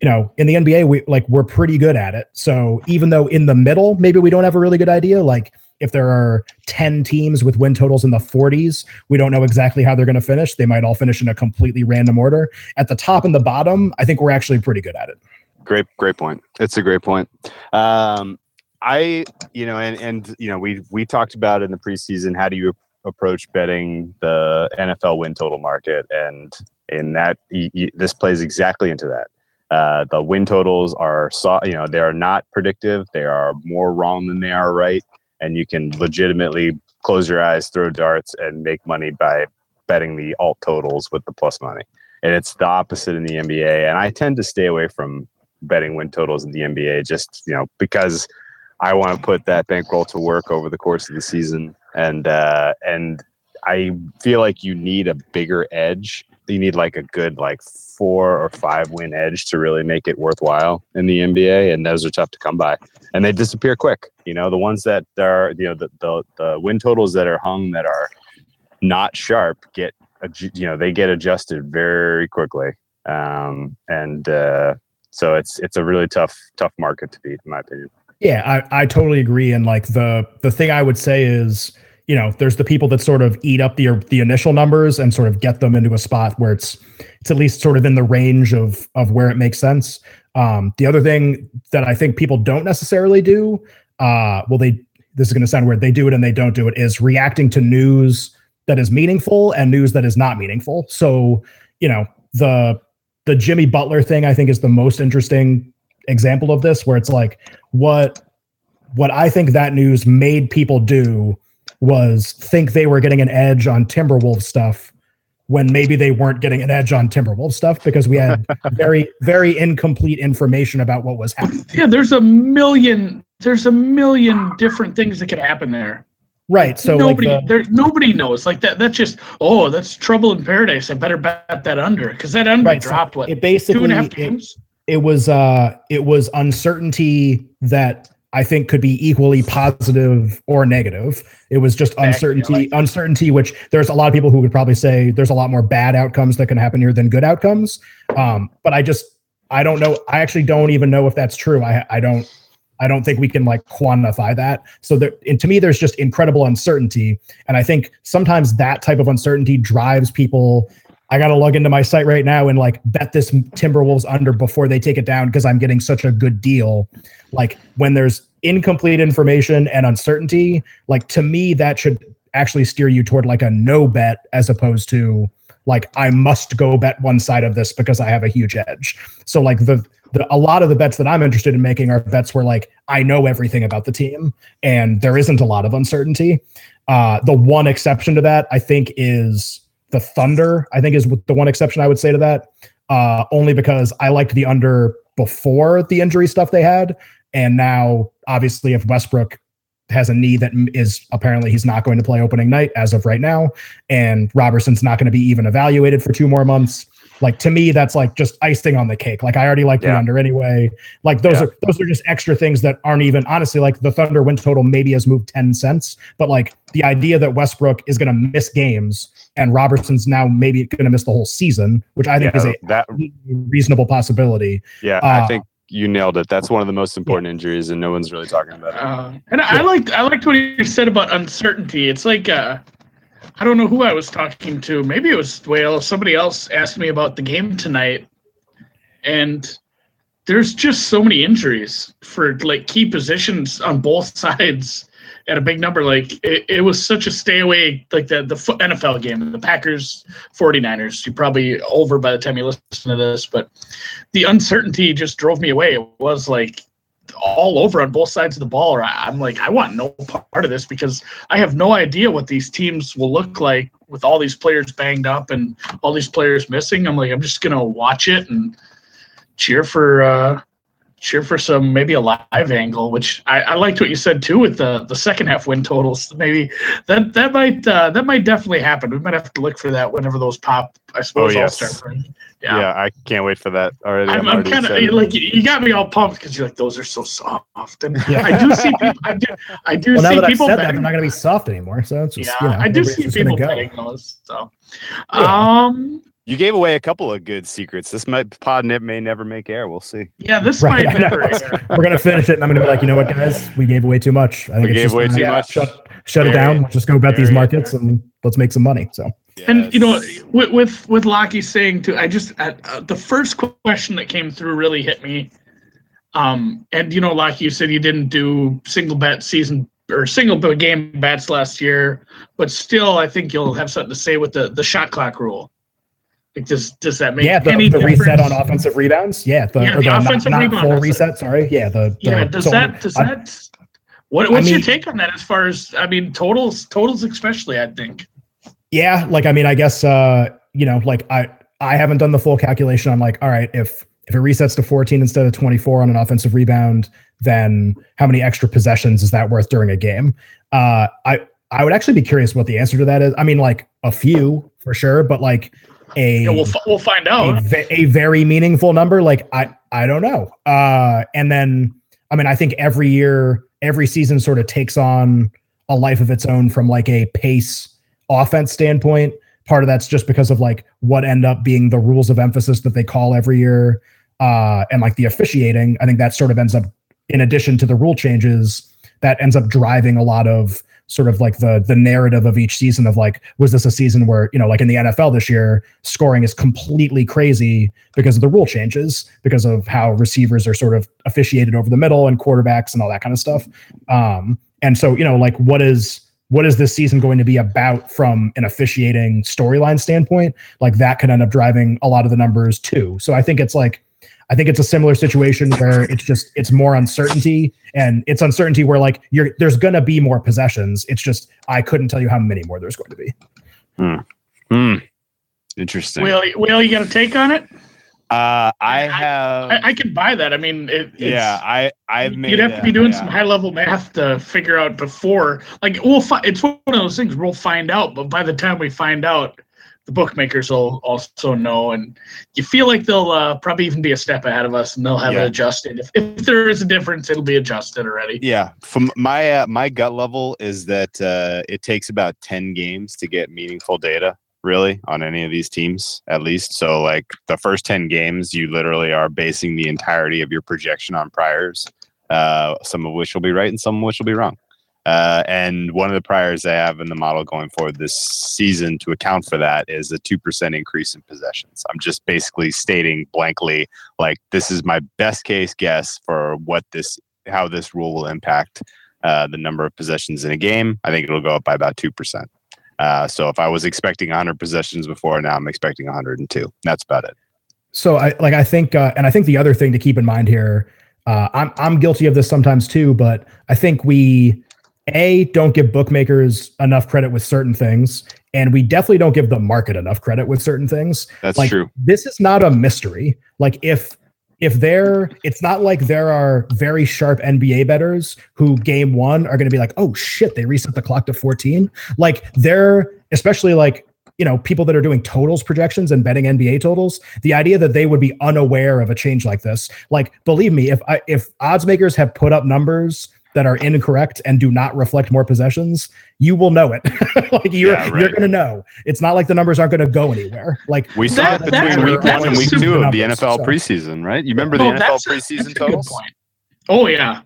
you know, in the NBA, we like we're pretty good at it. So even though in the middle, maybe we don't have a really good idea, like if there are 10 teams with win totals in the 40s, we don't know exactly how they're going to finish. They might all finish in a completely random order. At the top and the bottom, I think we're actually pretty good at it. Great, great point. It's a great point. Um, I, you know, and and you know, we we talked about in the preseason how do you approach betting the NFL win total market, and in that this plays exactly into that. Uh, the win totals are so, you know they are not predictive. They are more wrong than they are right, and you can legitimately close your eyes, throw darts, and make money by betting the alt totals with the plus money. And it's the opposite in the NBA. And I tend to stay away from betting win totals in the NBA just, you know, because I want to put that bankroll to work over the course of the season. And uh and I feel like you need a bigger edge. You need like a good like four or five win edge to really make it worthwhile in the NBA, and those are tough to come by, and they disappear quick. You know, the ones that are you know the the, the win totals that are hung that are not sharp get you know they get adjusted very quickly, um, and uh, so it's it's a really tough tough market to beat, in my opinion. Yeah, I, I totally agree. And like the the thing I would say is you know, there's the people that sort of eat up the the initial numbers and sort of get them into a spot where it's it's at least sort of in the range of of where it makes sense. Um, the other thing that I think people don't necessarily do, uh, well, they this is going to sound weird. They do it and they don't do it. Is reacting to news that is meaningful and news that is not meaningful. So you know the the Jimmy Butler thing I think is the most interesting example of this, where it's like what what I think that news made people do was think they were getting an edge on Timberwolves stuff when maybe they weren't getting an edge on Timberwolves stuff because we had (laughs) very very incomplete information about what was happening. Yeah, there's a million there's a million different things that could happen there. Right. So nobody like the, there nobody knows. Like that that's just oh, that's trouble in paradise. I better bet that under because that under right, dropped so what it basically two and a half games. it was uh it was uncertainty that I think could be equally positive or negative. It was just uncertainty, like uncertainty, which there's a lot of people who would probably say there's a lot more bad outcomes that can happen here than good outcomes. Um, but I just I don't know. I actually don't even know if that's true. I I don't I don't think we can like quantify that. So there, and to me, there's just incredible uncertainty, and I think sometimes that type of uncertainty drives people. I got to log into my site right now and like bet this Timberwolves under before they take it down because I'm getting such a good deal. Like when there's incomplete information and uncertainty, like to me that should actually steer you toward like a no bet as opposed to like I must go bet one side of this because I have a huge edge. So like the the a lot of the bets that I'm interested in making are bets where like I know everything about the team and there isn't a lot of uncertainty. Uh, the one exception to that I think is the Thunder. I think is the one exception I would say to that. Uh, only because I liked the under before the injury stuff they had, and now obviously if Westbrook has a knee that is apparently he's not going to play opening night as of right now, and Robertson's not going to be even evaluated for two more months. Like to me, that's like just icing on the cake. Like I already like the Yeah. under anyway. Like those Yeah. are those are just extra things that aren't even honestly like the Thunder win total maybe has moved ten cents, but like the idea that Westbrook is going to miss games and Robertson's now maybe going to miss the whole season, which I think is a that reasonable possibility. yeah, Uh, I think you nailed it. That's one of the most important injuries, and no one's really talking about it. Uh, and I liked I liked what you said about uncertainty. It's like uh, I don't know who I was talking to. Maybe it was Whale. Somebody else asked me about the game tonight, and there's just so many injuries for like key positions on both (laughs) sides at a big number. Like it, it was such a stay away. Like the the NFL game, the Packers 49ers. You're probably over by the time you listen to this, but the uncertainty just drove me away. It was like all over on both sides of the ball. Or I'm like, I want no part of this because I have no idea what these teams will look like with all these players banged up and all these players missing. I'm like, I'm just gonna watch it and cheer for uh cheer for some maybe a live angle, which I, I liked what you said too with the the second half win totals. Maybe that that might uh, that might definitely happen. We might have to look for that whenever those pop. I suppose Oh, All yes. Star break. Yeah. Yeah. I can't wait for that already. I'm, I'm already kind of like you- you got me all pumped because you're like those are so soft, and Yeah. I do see people. I do, I do Well, now see that I've people said that, betting. they're not going to be soft anymore. So it's just, yeah, you know, I do everybody's see just gonna people go. betting those. So, Yeah. um, You gave away a couple of good secrets. This might pod ne- may never make air. We'll see. yeah, this Right, might never air. (laughs) We're gonna finish it, and I'm gonna be like, you know what, guys, we gave away too much. I think We it's gave just away time too to much. Shut, shut it down. Let's just go bet these markets and let's make some money. So And you know, with with, with Lockie saying too, I just uh, uh, the first question that came through really hit me. Um, and you know, Lockie, you said you didn't do single bet season or single game bets last year, but still, I think you'll have something to say with the the shot clock rule. Like, does does that make yeah, the, any the reset on offensive rebounds. Yeah, the, Yeah, the not- offensive not, rebound, full reset. Sorry. Yeah, the, the Yeah, does so that does I- that What, what's your mean- take on that? As far as I mean, totals, totals especially. I think. Yeah, like I mean, I guess uh, you know, like I I haven't done the full calculation on like, all right, if if it resets to 14 instead of 24 on an offensive rebound, then how many extra possessions is that worth during a game? Uh, I I would actually be curious what the answer to that is. I mean, like a few for sure, but like a Yeah, we'll fi- we'll find a, out. ve- a very meaningful number like i i don't know. Uh and then i mean i think every year every season sort of takes on a life of its own from like a pace offense standpoint. Part of that's just because of like what end up being the rules of emphasis that they call every year uh and like the officiating. I think that sort of ends up in addition to the rule changes that ends up driving a lot of sort of like the the narrative of each season of like was this a season where you know like in the NFL this year scoring is completely crazy because of the rule changes because of how receivers are sort of officiated over the middle and quarterbacks and all that kind of stuff. Um and so you know like what is what is this season going to be about from an officiating storyline standpoint? Like that could end up driving a lot of the numbers too. So i think it's like I think it's a similar situation where it's just it's more uncertainty and it's uncertainty where like you're there's gonna be more possessions. It's just I couldn't tell you how many more there's going to be. Hmm. Interesting. Well, well, you got a take on it? uh, I I- have. I, I can buy that. I mean, it, it's, yeah, I I've made. You'd have to be doing yeah. some high level math to figure out before. Like we'll find. It's one of those things we'll find out, but by the time we find out, the bookmakers will also know, and you feel like they'll uh, probably even be a step ahead of us, and they'll have Yeah. it adjusted. If, if there is a difference, it'll be adjusted already. Yeah, from my uh, my gut level is that uh, it takes about ten games to get meaningful data, really, on any of these teams, at least. So, like the first ten games, you literally are basing the entirety of your projection on priors, uh, some of which will be right and some of which will be wrong. Uh, and one of the priors I have in the model going forward this season to account for that is a two percent increase in possessions. I'm just basically stating blankly, like this is my best case guess for what this how this rule will impact uh, the number of possessions in a game. I think it'll go up by about two percent. Uh, so if I was expecting 100 possessions before, now I'm expecting 102. That's about it. So I like I think uh, and I think the other thing to keep in mind here, uh, I'm I'm guilty of this sometimes too, but I think we a don't give bookmakers enough credit with certain things, and we definitely don't give the market enough credit with certain things. That's like true. this is not a mystery like if if there it's not like there are very sharp nba bettors who game one are going to be like oh shit they reset the clock to 14 like they're especially like you know people that are doing totals projections and betting nba totals the idea that they would be unaware of a change like this like believe me if i if odds makers have put up numbers that are incorrect and do not reflect more possessions you will know it (laughs) like you're Yeah, you're going to know it's not like the numbers aren't going to go anywhere like We saw That- it between week one and week two of the NFL so. preseason, right? You remember Oh, the NFL preseason that's totals? Oh yeah,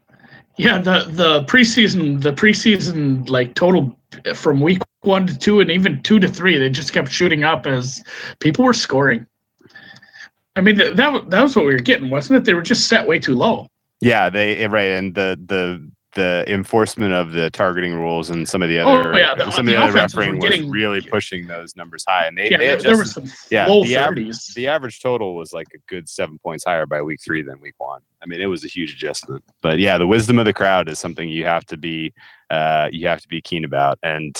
yeah. The the preseason the preseason like total from week one to two and even two to three, they just kept shooting up as people were scoring. I mean that that, was what we were getting, wasn't it? They were just set way too low. Yeah, they eh, right, and the the the enforcement of the targeting rules and some of the Oh, other yeah, the- some of the the other refereing was really pushing those numbers high, and they, Yeah, they there, there were some yeah, low the av- thirties. the average total was like a good seven points higher by week three than week one. I mean, it was a huge adjustment. But yeah, the wisdom of the crowd is something you have to be uh, you have to be keen about. And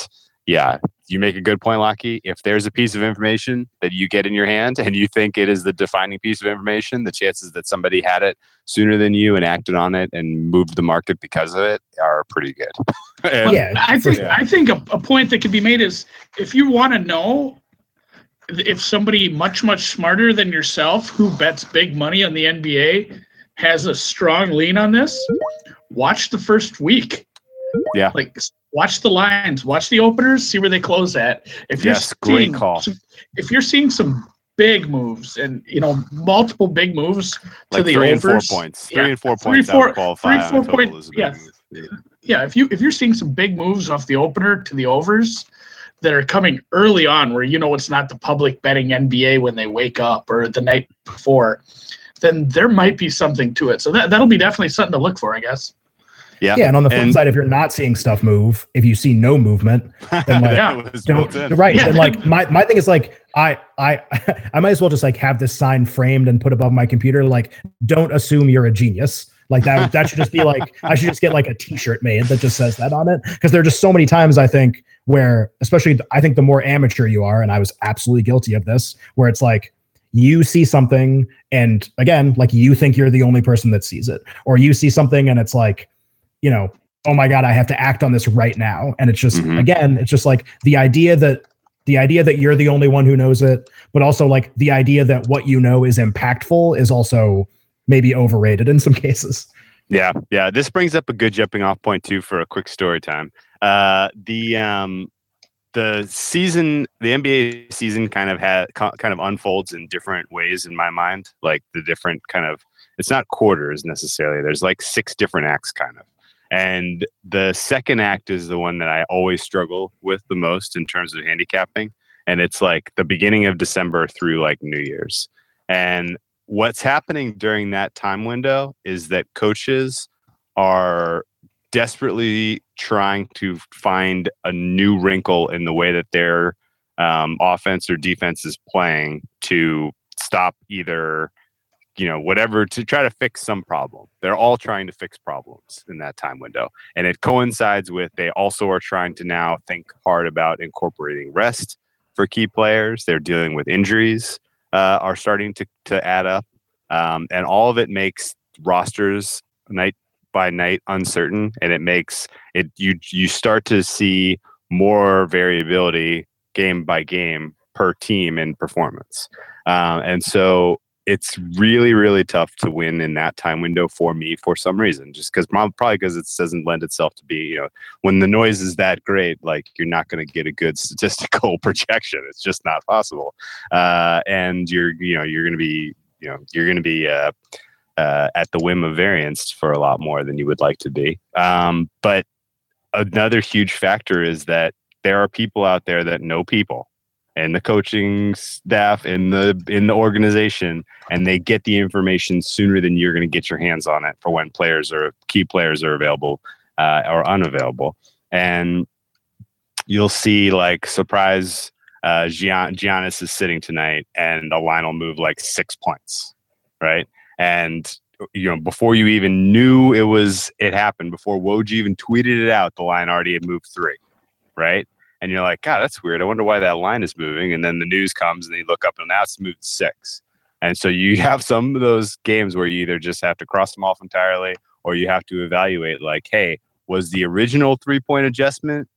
yeah, you make a good point, Lockie. If there's a piece of information that you get in your hand and you think it is the defining piece of information, the chances that somebody had it sooner than you and acted on it and moved the market because of it are pretty good. (laughs) And- yeah I think sure. I think a, a point that could be made is if you want to know if somebody much much smarter than yourself who bets big money on the NBA has a strong lean on this, watch the first week. Yeah. Like watch the lines, watch the openers, see where they close at. If you're Yes, great seeing call. some- if you're seeing some big moves and you know multiple big moves to like the three and four overs, points. Yeah. Three and four Three, points four- three, four a total point- is a big yeah. Yeah. yeah, if you if you're seeing some big moves off the opener to the overs that are coming early on, where you know it's not the public betting NBA when they wake up or the night before, then there might be something to it. So that that'll be definitely something to look for, I guess. Yeah. Yeah, and on the flip And- side, if you're not seeing stuff move, if you see no movement, Then, like, (laughs) Yeah. Don't right. Yeah. And like my, my thing is like I I (laughs) I might as well just like have this sign framed and put above my computer. Like, don't assume you're a genius. Like that that should just be like I should just get like a t-shirt made that just says that on it because there are just so many times I think where especially I think the more amateur you are and I was absolutely guilty of this where it's like you see something and again like you think you're the only person that sees it or you see something and it's like you know oh my god i have to act on this right now and it's just Mhm. again it's just like the idea that the idea that you're the only one who knows it but also like the idea that what you know is impactful is also maybe overrated in some (laughs) cases Yeah, yeah. This brings up a good jumping off point too for a quick story time. Uh, the um, the season, the NBA season, kind of had kind of unfolds in different ways in my mind. Like the different kind of, it's not quarters necessarily. There's like six different acts, kind of. And the second act is the one that I always struggle with the most in terms of handicapping. And it's like the beginning of December through like New Year's. And what's happening during that time window is that coaches are desperately trying to find a new wrinkle in the way that their um, offense or defense is playing to stop either you know whatever to try to fix some problem. They're all trying to fix problems in that time window and it coincides with they also are trying to now think hard about incorporating rest for key players. They're dealing with injuries uh, are starting to, to add up um, and all of it makes rosters night by night uncertain and it makes it you you start to see more variability game by game per team in performance. Um, and so it's really really tough to win in that time window for me for some reason just because probably because it doesn't lend itself to be you know when the noise is that great like you're not going to get a good statistical (laughs) projection. It's just not possible. Uh, and you're you know you're going to be you know you're going to be uh, uh, at the whim of variance for a lot more than you would like to be. Um, but another huge factor is that there are people out there that know people and the coaching staff in the in the organization and they get the information sooner than you're going to get your hands on it for when players are key players are available uh, or unavailable. And you'll see like surprise uh, Gian- Giannis is sitting tonight and the line will move like six points right? And you know before you even knew it was it happened before Woj even tweeted it out the line already had moved three right and you're like god that's weird. I wonder why that line is moving. And then the news comes and you look up and now it's moved six. And so you (laughs) have some of those games where you either just have to cross them off entirely or you have to evaluate like hey was the original three point adjustment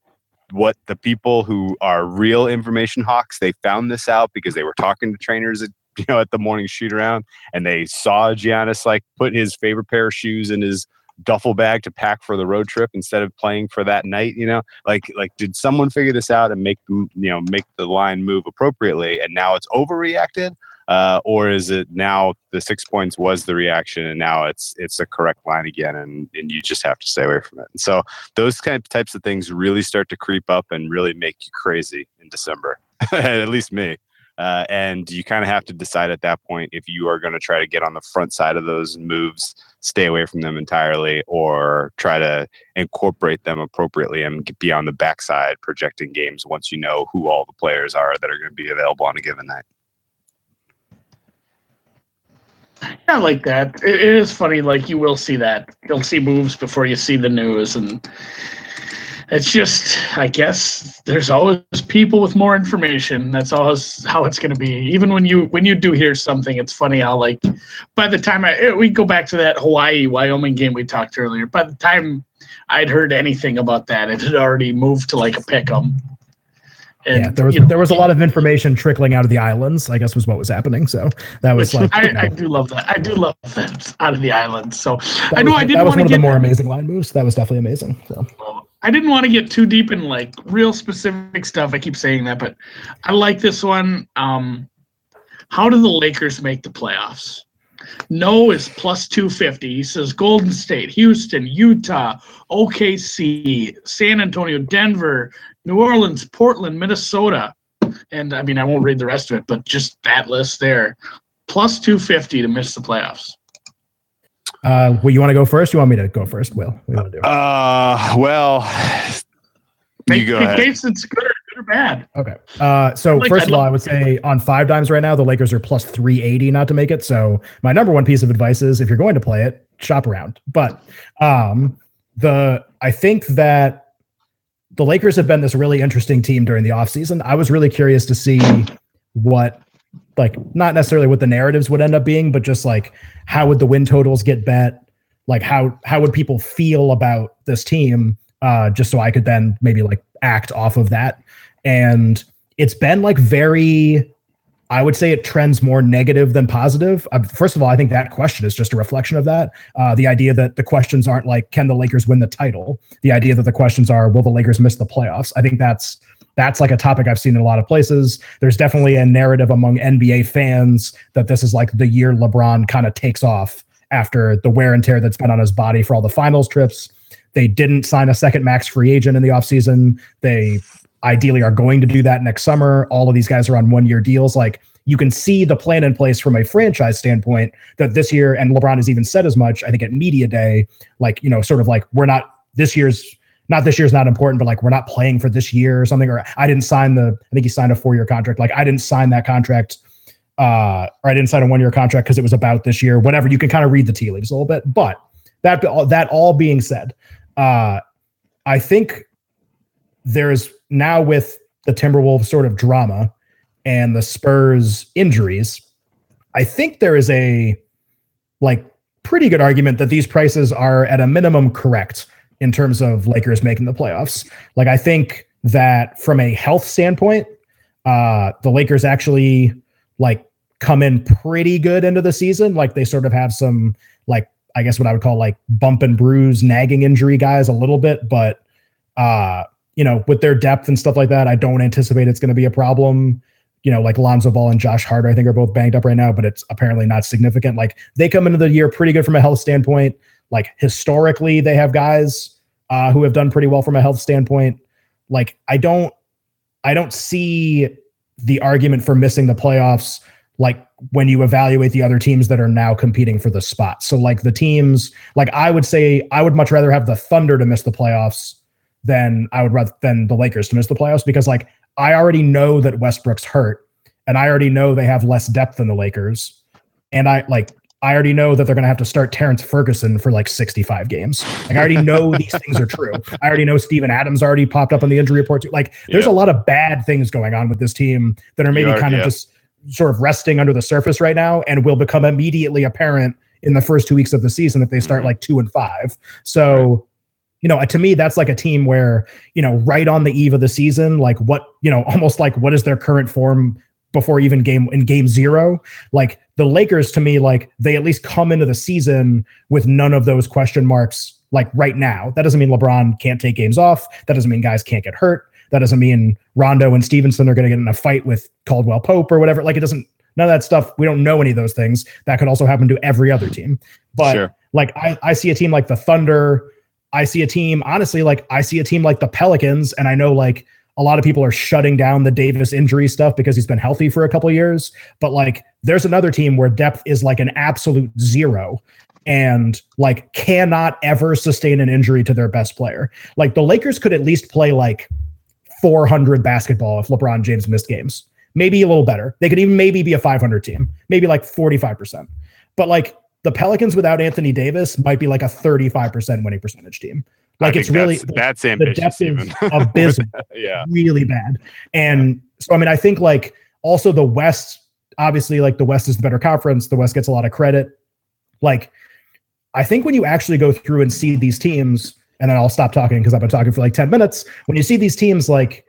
what the people who are real information hawks they found this out because they were talking to trainers at (laughs) you know at the morning shoot around and they saw Giannis like put his favorite pair of shoes in his duffel bag to pack for the road trip instead of playing for that night you know? Like like did someone figure this out and make you know make the line move appropriately and now it's overreacted? Uh, or is it now the six points was the reaction and now it's it's a correct line again and, and you just have to stay away from it? And so those kind of types of things really start to creep up and really make you crazy in december (laughs) at least me uh, and you kind of have to decide at that point if you are going to try to get on the front side of those moves, stay away from them entirely, or try to incorporate them appropriately and be on the backside projecting games once you know who all the players are that are going to be available on a given night. I like that. It, it is funny. Like you will see that. You'll see moves before you see the news, and it's just. I guess there's always people with more information. That's always how it's going to be. Even when you when you do hear something, it's funny how like by the time I we go back to that Hawaii Wyoming game we talked earlier. By the time I'd heard anything about that, it had already moved to like a pick'em. And, yeah, there was you know, there was a lot of information trickling out of the islands. I guess was what was happening. So that was like I, you know, I do love that. I do love that out of the islands. So I know was, I didn't that was want one to of the more amazing line moves. That was definitely amazing. So I didn't want to get too deep in like real specific stuff. I keep saying that, but I like this one. Um, how do the Lakers make the playoffs? No is plus 250. He says Golden State, Houston, Utah, OKC, San Antonio, Denver, New Orleans, Portland, Minnesota. And I mean, I won't read the rest of it, but just that list there. Plus 250 to miss the playoffs. Uh well you want to go first? You want me to go first? Will, we want to do? It. Uh, well, you go ahead. case it's good or, good or bad. Okay. Uh, so like first of all, I would say on 5Dimes right now, the Lakers are plus 380 not to make it. So my number one piece of advice is if you're going to play it, shop around. But um, the I think that the Lakers have been this really interesting team during the offseason. I was really curious to see what like not necessarily what the narratives would end up being, but just like how would the win totals get bet? Like how how would people feel about this team? Uh, just so I could then maybe like act off of that. And it's been like very I would say it trends more negative than positive. Uh, first of all, I think that question is just a reflection of that. Uh, the idea that the questions aren't like, can the Lakers win the title? The idea that the questions are, will the Lakers miss the playoffs? I think that's that's like a topic I've seen in a lot of places. There's definitely a narrative among NBA fans that this is like the year LeBron kind of takes off after the wear and tear that's been on his body for all the finals trips. They didn't sign a second max free agent in the offseason. They ideally are going to do that next summer. All of these guys are on one year deals. Like you can see the plan in place from a franchise standpoint that this year, and LeBron has even said as much, I think at Media Day, like, you know, sort of like, we're not this year's. Not this year's not important, but like we're not playing for this year or something. Or I didn't sign the. I think he signed a four-year contract. Like I didn't sign that contract uh, or I didn't sign a one year contract because it was about this year, whatever. You can kind of read the tea leaves a little bit. But that that all being said, uh, I think there's now with the Timberwolves sort of drama and the Spurs injuries, I think there is a like pretty good argument that these prices are at a minimum correct in terms of Lakers making the playoffs. Like I think that from a health standpoint, uh, the Lakers actually like come in pretty good into the season. Like they sort of have some like I guess what I would call like bump and bruise, nagging injury guys a little bit, but uh, you know, with their depth and stuff like that, I don't anticipate it's going to be a problem. You know, like Lonzo Ball and Josh Hart, I think are both banged up right now, but it's apparently not significant. Like they come into the year pretty good from a health standpoint. Like historically, they have guys uh, who have done pretty well from a health standpoint. Like I don't, I don't see the argument for missing the playoffs like when you evaluate the other teams that are now competing for the spot. So like the teams, like I would say I would much rather have the Thunder to miss the playoffs than I would rather than the Lakers to miss the playoffs because like I already know that Westbrook's hurt and I already know they have less depth than the Lakers. And I like I already know that they're going to have to start Terrance Ferguson for like 65 games. Like I already know (laughs) these things are true. I already know Steven Adams already popped up on the injury report. Too. Like there's Yeah. a lot of bad things going on with this team that are maybe are- kind of just sort of resting under the surface right now and will become immediately apparent in the first two weeks of the season if they start Mhm. like two and five. So, you know, to me, that's like a team where, you know, right on the eve of the season, like what, you know, (laughs) almost like what is their current form before even game in game zero? Like the Lakers to me, like they at least come into the season with none of those question marks like right now. That doesn't mean LeBron can't take games off. That doesn't mean guys can't get hurt. That doesn't mean Rondo and Stephenson are going to get in a fight with Caldwell Pope or whatever. Like it doesn't, none of that stuff. We don't know any of those things. That could also happen to every other team. But Sure. like I, I see a team like the Thunder. I see a team, honestly, like I see a team like the Pelicans, and I know like a lot of people are shutting down the Davis injury stuff because he's been healthy for a couple years. But like there's another team where depth is like an absolute zero and like cannot ever sustain an injury to their best player. Like the Lakers could at least play like 400 basketball if LeBron James missed games. Maybe a little better. They could even maybe be a 500 team, maybe like 45%. But like the Pelicans without Anthony Davis might be like a 35% winning percentage team. Like it's really that's, that's the depth is (laughs) abysmal (laughs) yeah. really bad. And so, I mean, I think like also the West, obviously, like the West is the better conference. The West gets a lot of credit. Like, I think when you actually go through and see these teams, and then I'll stop talking because I've been talking for like 10 minutes. When you see these teams, like,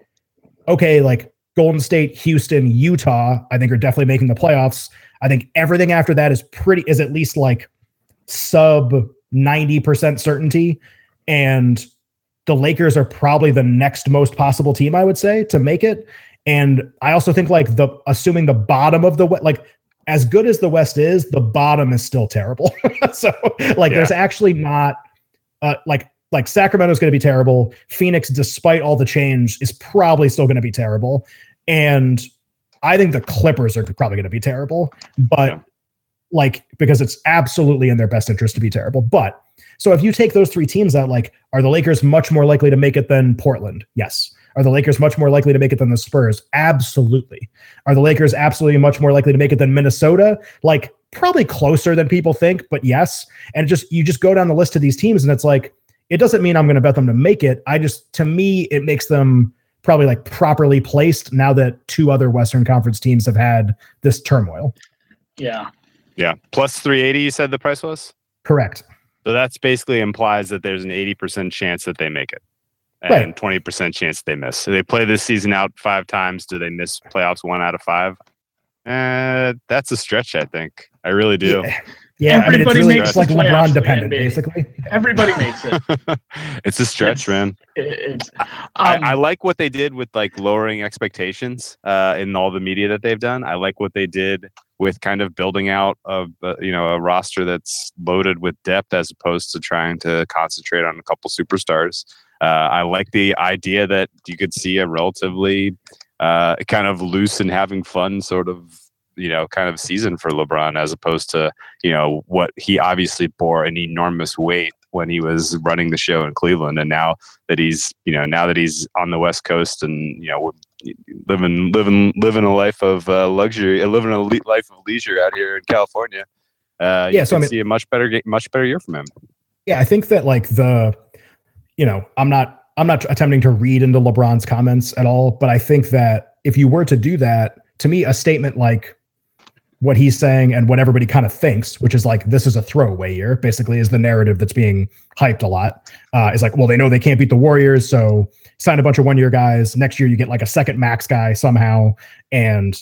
okay, like Golden State, Houston, Utah, I think are definitely making the playoffs. I think everything after that is pretty, is at least like sub 90% certainty. And the Lakers are probably the next most possible team, I would say, to make it. And I also think like the assuming the bottom of the West, like as good as the West is, the bottom is still terrible. (laughs) so like Yeah. there's actually not uh like like Sacramento's going to be terrible. Phoenix, despite all the change, is probably still going to be terrible. And I think the Clippers are probably going to be terrible, but Yeah. like because it's absolutely in their best interest to be terrible. But so if you take those three teams out, like are the Lakers much more likely to make it than Portland? Yes. Are the Lakers much more likely to make it than the Spurs? Absolutely. Are the Lakers absolutely much more likely to make it than Minnesota? Like probably closer than people think, but yes. And just you just go down the list of these teams and it's like it doesn't mean I'm going to bet them to make it. I just to me it makes them probably like properly placed now that two other Western Conference teams have had this turmoil. Yeah. Yeah. Plus 380, you said the price was? Correct. So that's basically implies that there's an 80% chance that they make it and Right. 20% chance they miss. So they play this season out five times. Do they miss playoffs one out of five? Uh, that's a stretch, I think. I really do. Yeah, yeah I mean, it's Everybody really makes like the playoffs LeBron dependent, NBA. basically. Everybody makes it. (laughs) it's a stretch, It's- man. It- it's, um, I, I like what they did with like lowering expectations uh, in all the media that they've done. I like what they did with kind of building out of uh, you know a roster that's loaded with depth as opposed to trying to concentrate on a couple superstars. Uh, I like the idea that you could see a relatively uh, kind of loose and having fun sort of you know kind of season for LeBron as opposed to you know what he obviously bore an enormous weight when he was running the show in Cleveland. And now that he's you know now that he's on the west coast and you know living living living a life of uh, luxury uh, living a le- life of leisure out here in California uh Yeah, you so I mean- see a much better much better year from him. Yeah, I think that like the, you know, I'm not I'm not attempting to read into LeBron's comments at all, but I think that if you were to do that, to me, a statement like what he's saying and what everybody kind of thinks, which is like this is a throwaway year, basically, is the narrative that's being hyped a lot. Uh, is like, well, they know they can't beat the Warriors, so sign a bunch of one year guys. Next year, you get like a second max guy somehow, and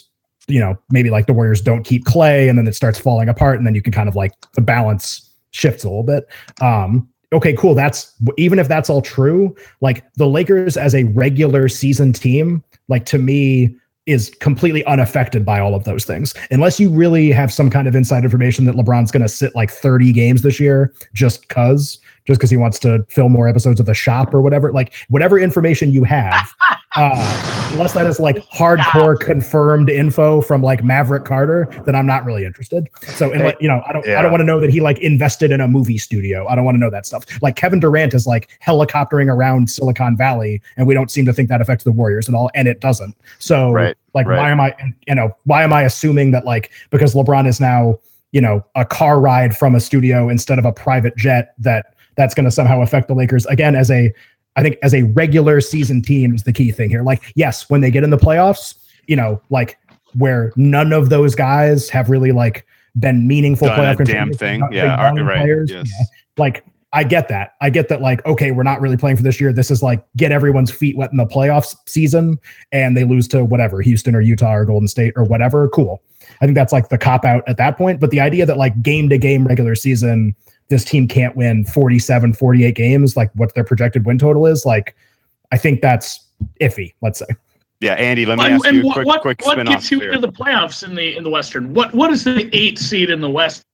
you know maybe like the Warriors don't keep Clay, and then it starts falling apart, and then you can kind of like the balance shifts a little bit. Um, okay, cool. That's even if that's all true, like the Lakers as a regular season team, like to me is completely unaffected by all of those things. Unless you really have some kind of inside information that LeBron's going to sit like 30 games this year just cuz just cuz he wants to film more episodes of the shop or whatever, like whatever information you have, (laughs) uh, unless that is like hardcore confirmed info from like Maverick Carter, then I'm not really interested. So, and like, you know, I don't, I don't want to know that he like invested in a movie studio. I don't want to know that stuff. Like Kevin Durant is like helicoptering around Silicon Valley, and we don't seem to think that affects the Warriors at all, and it doesn't. So, Right, like, right. why am I, you know, why am I assuming that like because LeBron is now, you know, a car ride from a studio instead of a private jet that that's going to somehow affect the Lakers again as a I think as a regular season team is the key thing here. Like, yes, when they get in the playoffs, you know, like where none of those guys have really like been meaningful Done playoff damn thing. Yeah, volume uh, right. players. Yes. Yeah. Like, I get that. I get that. Like, okay, we're not really playing for this year. This is like get everyone's feet wet in the playoffs season, and they lose to whatever Houston or Utah or Golden State or whatever. Cool. I think that's like the cop out at that point. But the idea that like game to game regular season, this team can't win 47, 48 games, like what their projected win total is, like I think that's iffy, let's say. yeah andy let me and, ask and you a what, quick what, quick what spin gets you here. into the playoffs in the in the Western? What what is the eight seed in the West?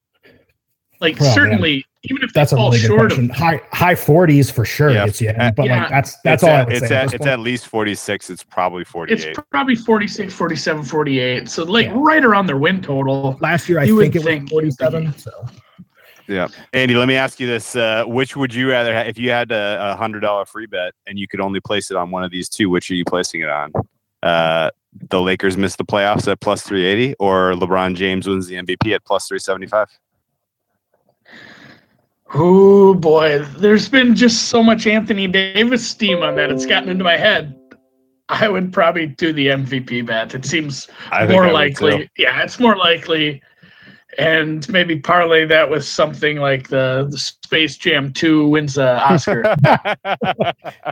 Like Oh, man. certainly, even if they That's a fall really good short question. of High high 40s for sure It's Yeah. gets you in, Uh, but yeah. like that's that's it's all I at, would it's say. at, this it's at least 46 it's probably forty eight. it's probably 46, 47, 48. So like Yeah. right around their win total. last year I you think it think- was 47. So Yeah, Andy, let me ask you this: uh, Which would you rather have if you had a, a hundred dollar free bet and you could only place it on one of these two? Which are you placing it on? Uh, the Lakers miss the playoffs at plus three eighty, or LeBron James wins the MVP at plus three seventy five? Oh boy, there's been just so much Anthony Davis steam on that. It's gotten into my head. I would probably do the MVP bet. It seems I more likely. Yeah, it's more likely. And maybe parlay that with something like the, the Space Jam 2 wins an Oscar. (laughs)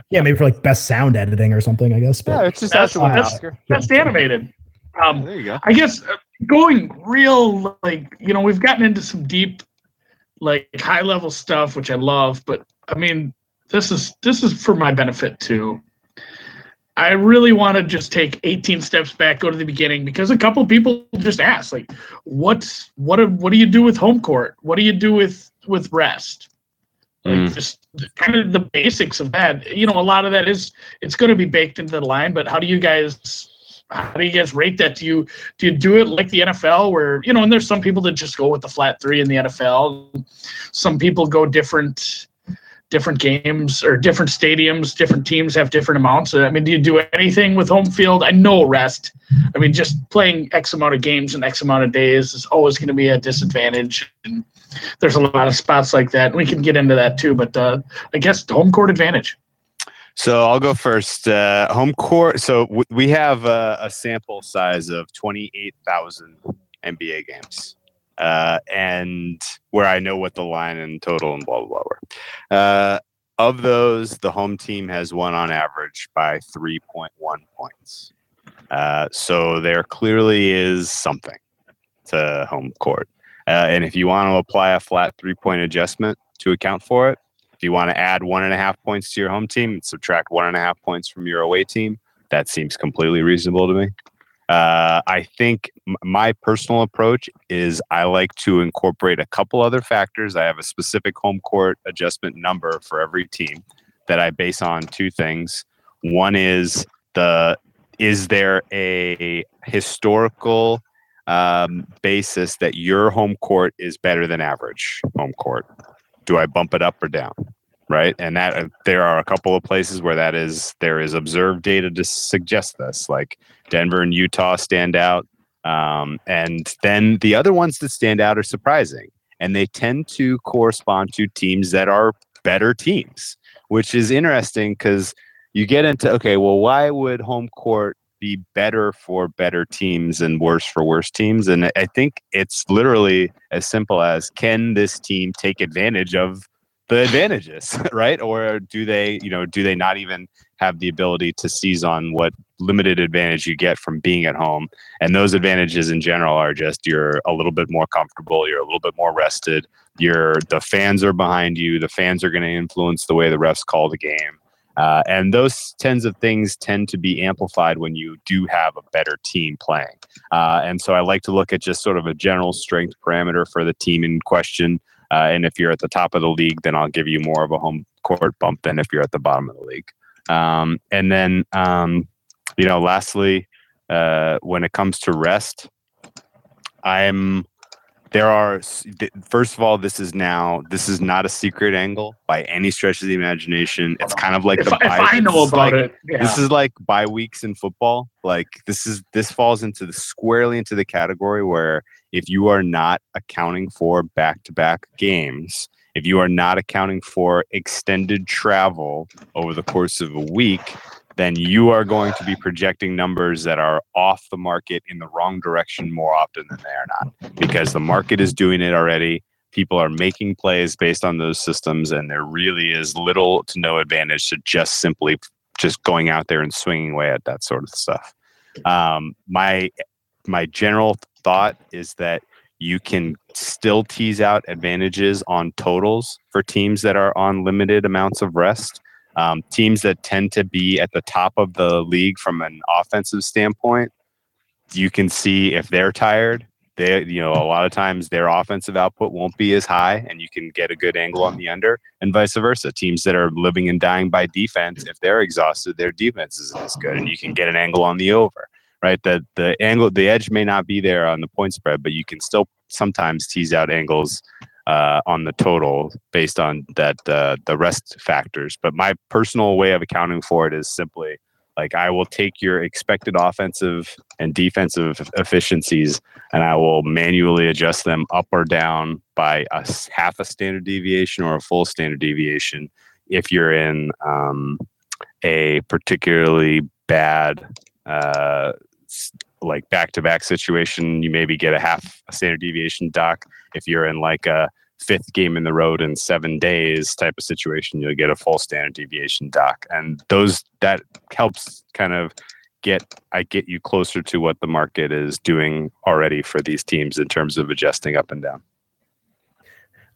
yeah, maybe for like best sound editing or something, I guess. But yeah, it's just That's- has to that's- Oscar. That's animated. Um, There you go. I guess uh, going real like you know we've gotten into some deep like high level stuff which I love but I mean this is this is for my benefit too. I really want to just take 18 steps back go to the beginning because a couple people just ask like what's what do- what do you do with home court? What do you do with with rest? Like Mm. just kind of the basics of that. You know, a lot of that is it's going to be baked into the line, but how do you guys how do you guys rate that? Do you do you do it like the NFL where you know? And there's some people that just go with the flat three in the NFL. Some people go different different games or different stadiums, different teams have different amounts. I mean, do you do anything with home field? I know rest. I mean, just playing X amount of games in X amount of days is always going to be a disadvantage. And there's a lot of spots like that. We can get into that too, but uh, I guess home court advantage. So I'll go first. Uh, home court. So w- we have a, a, sample size of 28,000 NBA games. Uh, and where I know what the line and total and blah, blah, blah were. Uh, of those, the home team has won on average by 3.1 points. Uh, so there clearly is something to home court. Uh, and if you want to apply a flat three point adjustment to account for it, if you want to add one and a half points to your home team and subtract one and a half points from your away team, that seems completely reasonable to me. Uh, I think my personal approach is I like to incorporate a couple other factors. I have a specific home court adjustment number for every team that I base on two things. One is the is there a historical um, basis that your home court is better than average home court? Do I bump it up or down? Right, and that uh, there are a couple of places where that is there is observed data to suggest this, like Denver and Utah stand out, um, and then the other ones that stand out are surprising, and they tend to correspond to teams that are better teams, which is interesting because you get into okay, well, why would home court be better for better teams and worse for worse teams. And I think it's literally as simple as can this team take advantage of the advantages, (laughs) right? Or do they, you know, do they not even have the ability to seize on what limited advantage you get from being at home? And those advantages in general are just you're a little bit more comfortable, you're a little bit more rested, you're the fans are behind you, the fans are going to influence the way the refs call the game. Uh, and those tens of things tend to be amplified when you do have a better team playing. Uh, and so I like to look at just sort of a general strength parameter for the team in question. Uh, and if you're at the top of the league, then I'll give you more of a home court bump than if you're at the bottom of the league. Um, and then, um, you know, lastly, uh, when it comes to rest, I'm there are first of all this is now this is not a secret angle by any stretch of the imagination it's kind of like if, the if i know about like, it yeah. this is like bye weeks in football like this is this falls into the squarely into the category where if you are not accounting for back-to-back games if you are not accounting for extended travel over the course of a week then you are going to be projecting numbers that are off the market in the wrong direction more often than they are not because the market is doing it already. People are making plays based on those systems, and there really is little to no advantage to just simply just going out there and swinging away at that sort of stuff. Um, my my general thought is that you can still tease out advantages on totals for teams that are on limited amounts of rest um, teams that tend to be at the top of the league from an offensive standpoint, you can see if they're tired. They, you know, a lot of times their offensive output won't be as high, and you can get a good angle on the under, and vice versa. Teams that are living and dying by defense, if they're exhausted, their defense isn't as good, and you can get an angle on the over. Right, the the angle, the edge may not be there on the point spread, but you can still sometimes tease out angles uh, on the total based on that uh, the rest factors. But my personal way of accounting for it is simply like I will take your expected offensive and defensive efficiencies and I will manually adjust them up or down by a half a standard deviation or a full standard deviation if you're in um, a particularly bad uh, like back to back situation, you maybe get a half a standard deviation doc. If you're in like a fifth game in the road in seven days type of situation, you'll get a full standard deviation doc. And those that helps kind of get I get you closer to what the market is doing already for these teams in terms of adjusting up and down.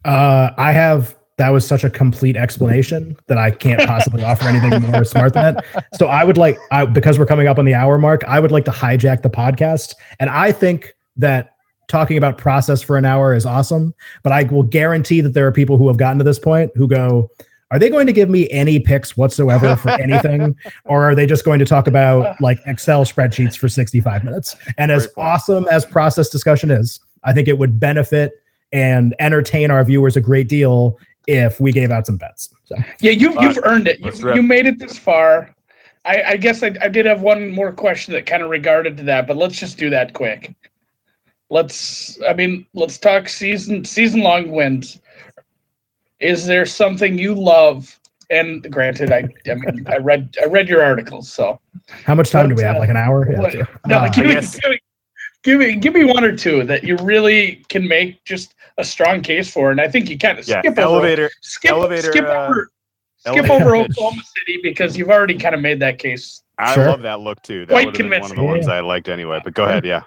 Uh, I have that was such a complete explanation that I can't possibly offer anything more smart than that. So I would like, I, because we're coming up on the hour mark, I would like to hijack the podcast. And I think that talking about process for an hour is awesome, but I will guarantee that there are people who have gotten to this point who go, are they going to give me any picks whatsoever for (laughs) anything or are they just going to talk about like excel spreadsheets for 65 minutes and as awesome as process discussion is i think it would benefit and entertain our viewers a great deal if we gave out some bets. So Yeah, you've you've earned it. You, wrap- you made it this far. I, I guess I, I did have one more question that kind of regarded to that, but let's just do that quick. Let's, I mean, let's talk season season long wins. Is there something you love? And granted, I, I mean, I read I read your articles, so how much time do we What, have? uh, Like an hour? Yeah, what- no, Uh, give, me, give me give me give me one or two that you really can make just a strong case for, and I think you kind of Yeah, skip over elevator. skip elevator, skip uh, over skip elevator over. Oklahoma City because you've already kind of made that case. I Sure. love that look too. That Quite would have been one of the convincing. ones I liked anyway. But go ahead, yeah.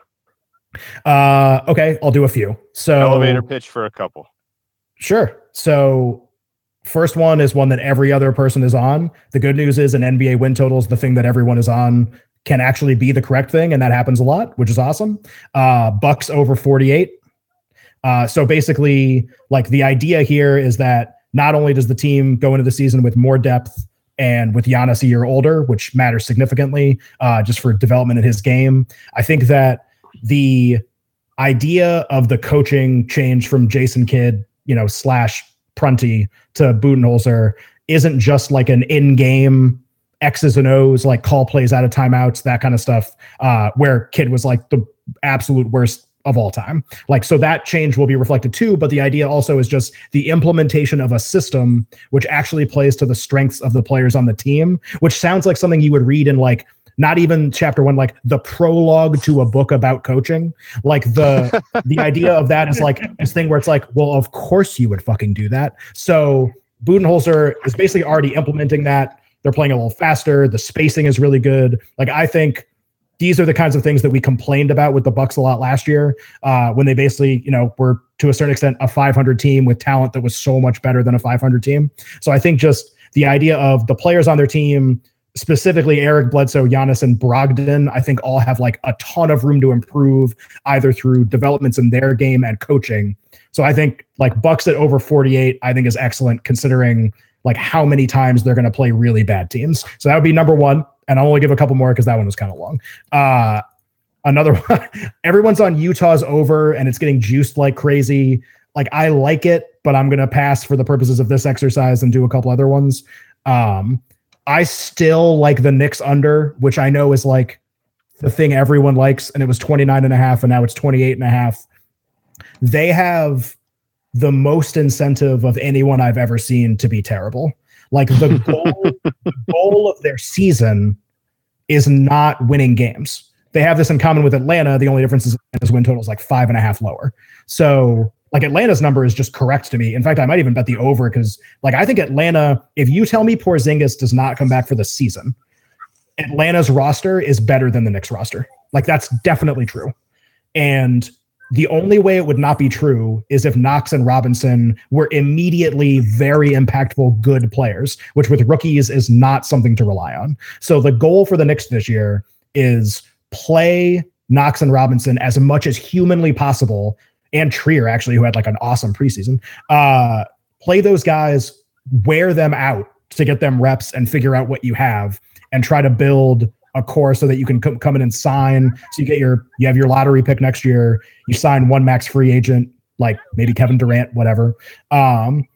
Uh, okay, I'll do a few. So Elevator pitch for a couple. Sure. So first one is one that every other person is on. The good news is an NBA win totals, the thing that everyone is on can actually be the correct thing, and that happens a lot, which is awesome. Uh, Bucks over 48. Uh, so basically, like the idea here is that not only does the team go into the season with more depth and with Giannis a year older, which matters significantly uh, just for development in his game. I think that the idea of the coaching change from Jason Kidd, you know, slash Prunty to Budenholzer isn't just like an in-game X's and O's, like call plays out of timeouts, that kind of stuff, uh, where Kidd was like the absolute worst of all time. Like, so that change will be reflected too. But the idea also is just the implementation of a system which actually plays to the strengths of the players on the team, which sounds like something you would read in like not even chapter one, like the prologue to a book about coaching. Like the (laughs) the idea of that is like this thing where it's like, well, of course you would fucking do that. So Budenholzer is basically already implementing that. They're playing a little faster. The spacing is really good. Like I think these are the kinds of things that we complained about with the Bucks a lot last year, uh, when they basically, you know, were to a certain extent a 500 team with talent that was so much better than a 500 team. So I think just the idea of the players on their team, specifically Eric Bledsoe, Giannis, and Brogdon, I think all have like a ton of room to improve, either through developments in their game and coaching. So I think like Bucks at over 48, I think is excellent considering like how many times they're going to play really bad teams. So that would be number one. And I'll only give a couple more because that one was kind of long. Uh, another (laughs) one, everyone's on Utah's over and it's getting juiced like crazy. Like I like it, but I'm to pass for the purposes of this exercise and do a couple other ones. Um, I still like the Knicks under, which I know is like the thing everyone likes. And it was 29 and a half and now it's 28 and a half. They have the most incentive of anyone I've ever seen to be terrible. Like the (laughs) goal, the goal of their season is not winning games. They have this in common with Atlanta. The only difference is Atlanta's win total is like five and a half lower. So like Atlanta's number is just correct to me. In fact, I might even bet the over because like I think Atlanta, if you tell me Porzingis does not come back for the season, Atlanta's roster is better than the Knicks roster. Like that's definitely true. And the only way it would not be true is if Knox and Robinson were immediately very impactful, good players, which with rookies is not something to rely on. So the goal for the Knicks this year is play Knox and Robinson as much as humanly possible, and Trier actually, who had like an awesome preseason. Uh, play those guys, wear them out to get them reps and figure out what you have, and try to build a core so that you can co- come in and sign. So you get your you have your lottery pick next year. You sign one max free agent, like maybe Kevin Durant, whatever. Um,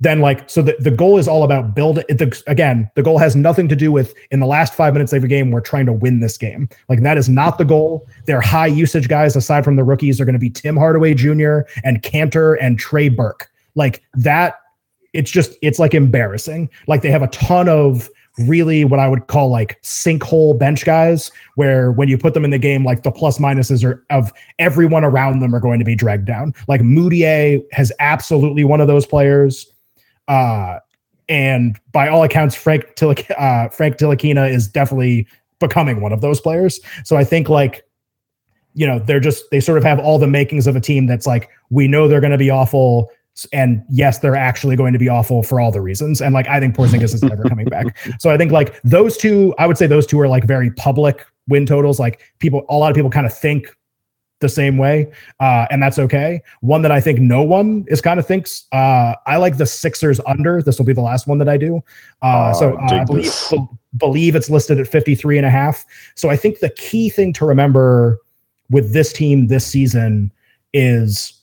then like so the, the goal is all about build the again the goal has nothing to do with in the last five minutes of a game we're trying to win this game like that is not the goal they're high usage guys aside from the rookies are going to be tim hardaway jr and Kanter and trey burke like that it's just it's like embarrassing like they have a ton of really what I would call like sinkhole bench guys, where when you put them in the game, like the plus minuses are of everyone around them are going to be dragged down. Like Mudiay has absolutely one of those players. Uh, and by all accounts, Frank Tilik- uh, Frank Tilikina is definitely becoming one of those players. So I think like, you know, they're just they sort of have all the makings of a team that's like, we know they're going to be awful and yes, they're actually going to be awful for all the reasons. And like, I think Porzingis is never coming back. (laughs) So I think like those two, I would say those two are like very public win totals. Like people, a lot of people kind of think the same way, uh, and that's okay. One that I think no one is kind of thinks. Uh, I like the Sixers under. This will be the last one that I do. Uh, so uh, I believe, be- believe it's listed at 53 and a half. So I think the key thing to remember with this team this season is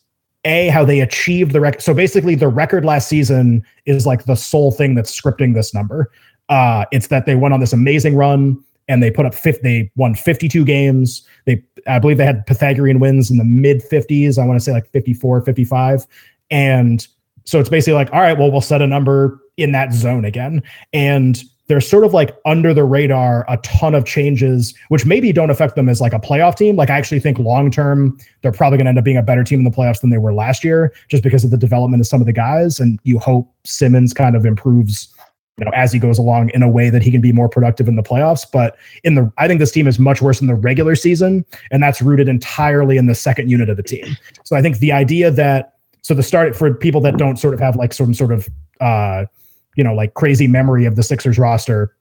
a how they achieved the record. So basically, the record last season is like the sole thing that's scripting this number. Uh, it's that they went on this amazing run and they put up 50, they won 52 games. They, I believe they had Pythagorean wins in the mid 50s. I want to say like 54, 55. And so it's basically like, all right, well, we'll set a number in that zone again. And they're sort of like under the radar a ton of changes which maybe don't affect them as like a playoff team. Like i actually think long term they're probably going to end up being a better team in the playoffs than they were last year just because of the development of some of the guys and you hope simmons kind of improves you know as he goes along in a way that he can be more productive in the playoffs. But in the i think this team is much worse in the regular season and that's rooted entirely in the second unit of the team. So i think the idea that so the start for people that don't sort of have like some sort of uh you know, like crazy memory of the Sixers roster,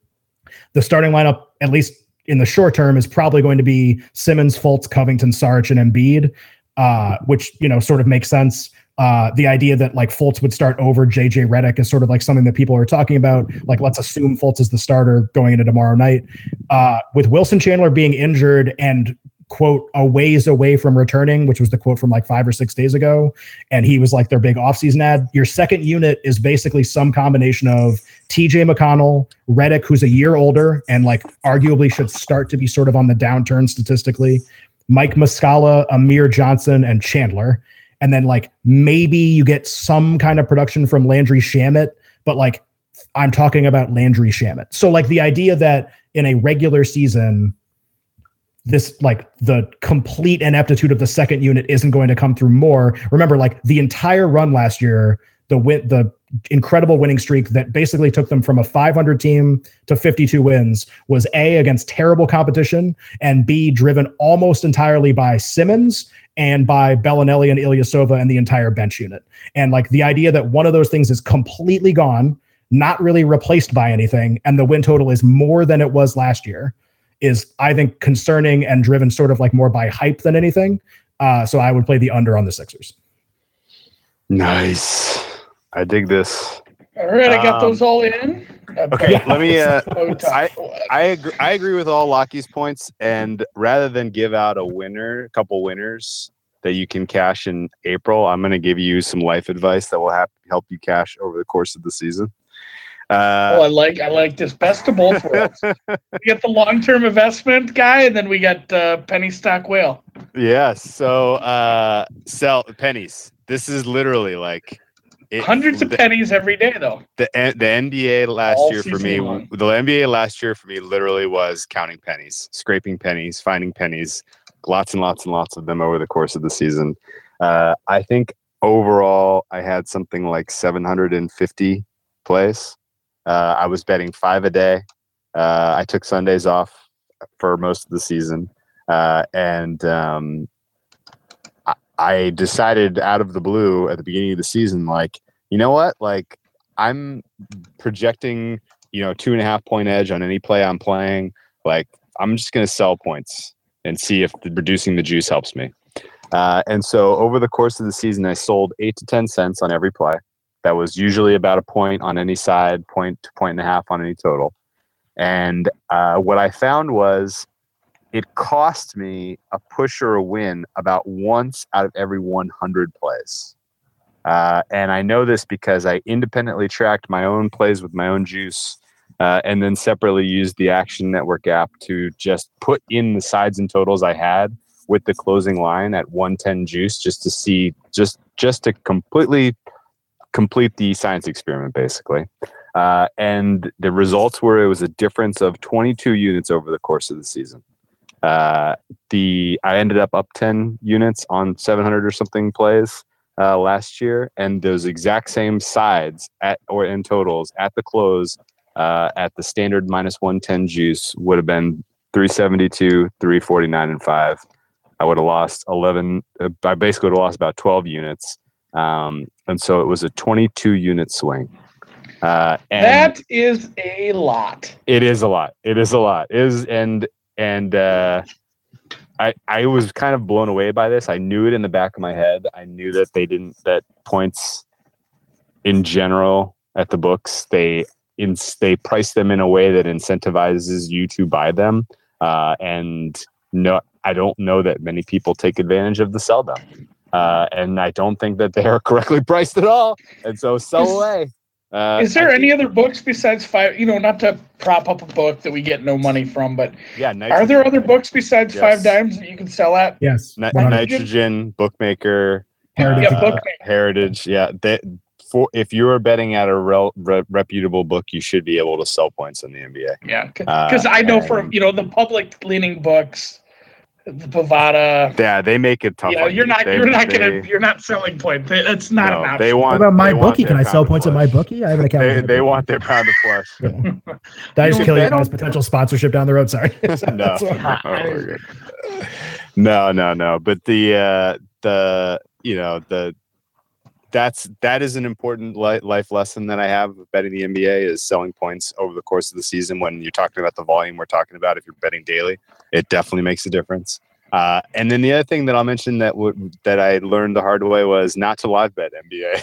the starting lineup, at least in the short term, is probably going to be Simmons, Fultz, Covington, Sarge, and Embiid, uh, which, you know, sort of makes sense. Uh, the idea that like Fultz would start over JJ Redick is sort of like something that people are talking about. Like, let's assume Fultz is the starter going into tomorrow night. Uh, with Wilson Chandler being injured and quote a ways away from returning, which was the quote from like five or six days ago. And he was like their big offseason add. Your second unit is basically some combination of TJ McConnell, Redick, who's a year older and like arguably should start to be sort of on the downturn statistically, Mike Muscala, Amir Johnson, and Chandler. And then like maybe you get some kind of production from Landry Shamet, but like I'm talking about Landry Shamet. So like the idea that in a regular season, this like the complete ineptitude of the second unit isn't going to come through more. Remember, like the entire run last year, the win, the incredible winning streak that basically took them from a 500 team to 52 wins was a against terrible competition and b driven almost entirely by Simmons and by Belinelli and Ilyasova and the entire bench unit. And like the idea that one of those things is completely gone, not really replaced by anything, and the win total is more than it was last year is I think concerning and driven sort of like more by hype than anything. Uh, so I would play the under on the Sixers. Nice. I dig this. All right, I got Um, those all in. Okay, Yeah. let me. Uh, (laughs) I I agree, I agree with all Lockie's points, and rather than give out a winner, a couple winners that you can cash in April, I'm going to give you some life advice that will have, help you cash over the course of the season. Oh, Uh, I like I like this best of both worlds. (laughs) we get the long term investment guy, and then we got uh, penny stock whale. yes. So uh, sell pennies. This is literally like it- Hundreds of the- pennies every day, though. the the NBA last All year for me, long. the NBA last year for me literally was counting pennies, scraping pennies, finding pennies, lots and lots and lots of them over the course of the season. Uh, I think overall I had something like 750 plays. Uh, I was betting five a day. Uh, I took Sundays off for most of the season, uh, and um, I, I decided out of the blue at the beginning of the season, like you know what, like I'm projecting, you know, two and a half point edge on any play I'm playing. Like I'm just going to sell points and see if the, reducing the juice helps me. Uh, and so over the course of the season, I sold eight to 10 cents on every play. That was usually about a point on any side, point to point and a half on any total. And uh, what I found was it cost me a push or a win about once out of every 100 plays. Uh, and I know this because I independently tracked my own plays with my own juice, uh, and then separately used the Action Network app to just put in the sides and totals I had with the closing line at 110 juice, just to see, just just to completely complete the science experiment, basically. Uh, and the results were it was a difference of 22 units over the course of the season. Uh, the I ended up up 10 units on 700 or something plays uh, last year, and those exact same sides at or in totals at the close uh, at the standard minus 110 juice would have been 372, 349, and five. I would have lost 11. Uh, I basically would have lost about 12 units, um, and so it was a 22 unit swing. Uh, and that is a lot. it is a lot. It is a lot. It is and and uh, I I was kind of blown away by this. I knew it in the back of my head. I knew that they didn't that points in general at the books they in they price them in a way that incentivizes you to buy them. Uh, and no, I don't know that many people take advantage of the sell down. Uh, and I don't think that they are (laughs) correctly priced at all. And so sell Is- away. Uh, Is there I any other books besides five? You know, not to prop up a book that we get no money from, but Yeah, are there other books besides Yes. 5Dimes that you can sell at? Yes. ni- 100. nitrogen bookmaker, Heritage. Yeah, uh, bookmaker. heritage. Yeah, that for if you are betting at a rel, re, reputable book, you should be able to sell points in the NBA. Yeah, Uh, because I know for you know the public leaning books, the Bovada. Yeah, they make it tough. Yeah, on you're not They- you're not they- gonna you're not selling points. That's not no, an option. They want. What about my bookie? Can I sell pound of points at my bookie? I have an account. They, they want their pound of flesh. bookie. Did I just You kill know, you they as potential sponsorship down the road? Sorry. (laughs) no, (laughs) no, no, no, no. But the uh, the you know the that's that is an important li- life lesson that I have of betting the NBA is selling points over the course of the season. When you're talking about the volume we're talking about, if you're betting daily, it definitely makes a difference. Uh, and then the other thing that I'll mention that would that I learned the hard way was not to live bet NBA.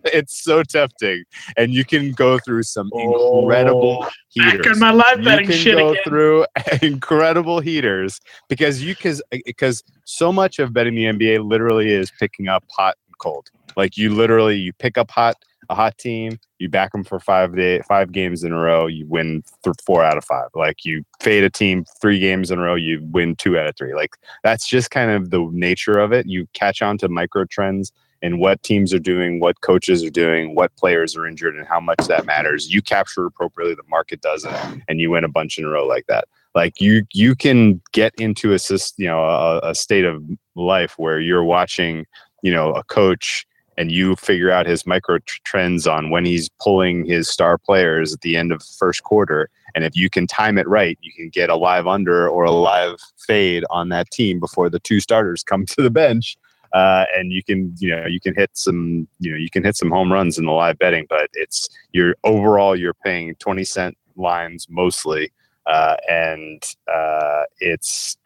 (laughs) it's so tempting, and you can go through some incredible Back heaters my live betting you can shit go again. through (laughs) incredible heaters because you because because so much of betting the NBA literally is picking up hot and cold. Like you literally you pick up hot a hot team, you back them for five day five games in a row, you win th- four out of five. Like you fade a team three games in a row, you win two out of three. Like that's just kind of the nature of it. You catch on to micro trends and what teams are doing, what coaches are doing, what players are injured, and how much that matters. You capture appropriately, the market doesn't, and you win a bunch in a row like that. Like you, you can get into a you know a, a state of life where you're watching, you know, a coach and you figure out his micro tr- trends on when he's pulling his star players at the end of the first quarter. And if you can time it right, you can get a live under or a live fade on that team before the two starters come (laughs) to the bench uh, and you can you know you can hit some you know you can hit some home runs in the live betting but it's you're overall you're paying 20 cent lines mostly uh, and uh, it's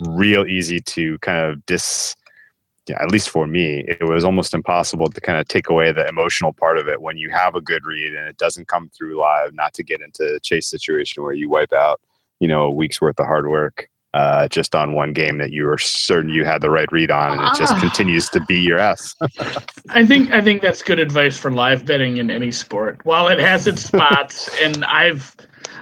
real easy to kind of dis yeah, at least for me, it was almost impossible to kind of take away the emotional part of it when you have a good read and it doesn't come through live. Not to get into a chase situation where you wipe out, you know, a week's worth of hard work uh, just on one game that you were certain you had the right read on, and it just Ah. continues to beat your ass. (laughs) I think I think that's good advice for live betting in any sport. While it has its (laughs) spots, and I've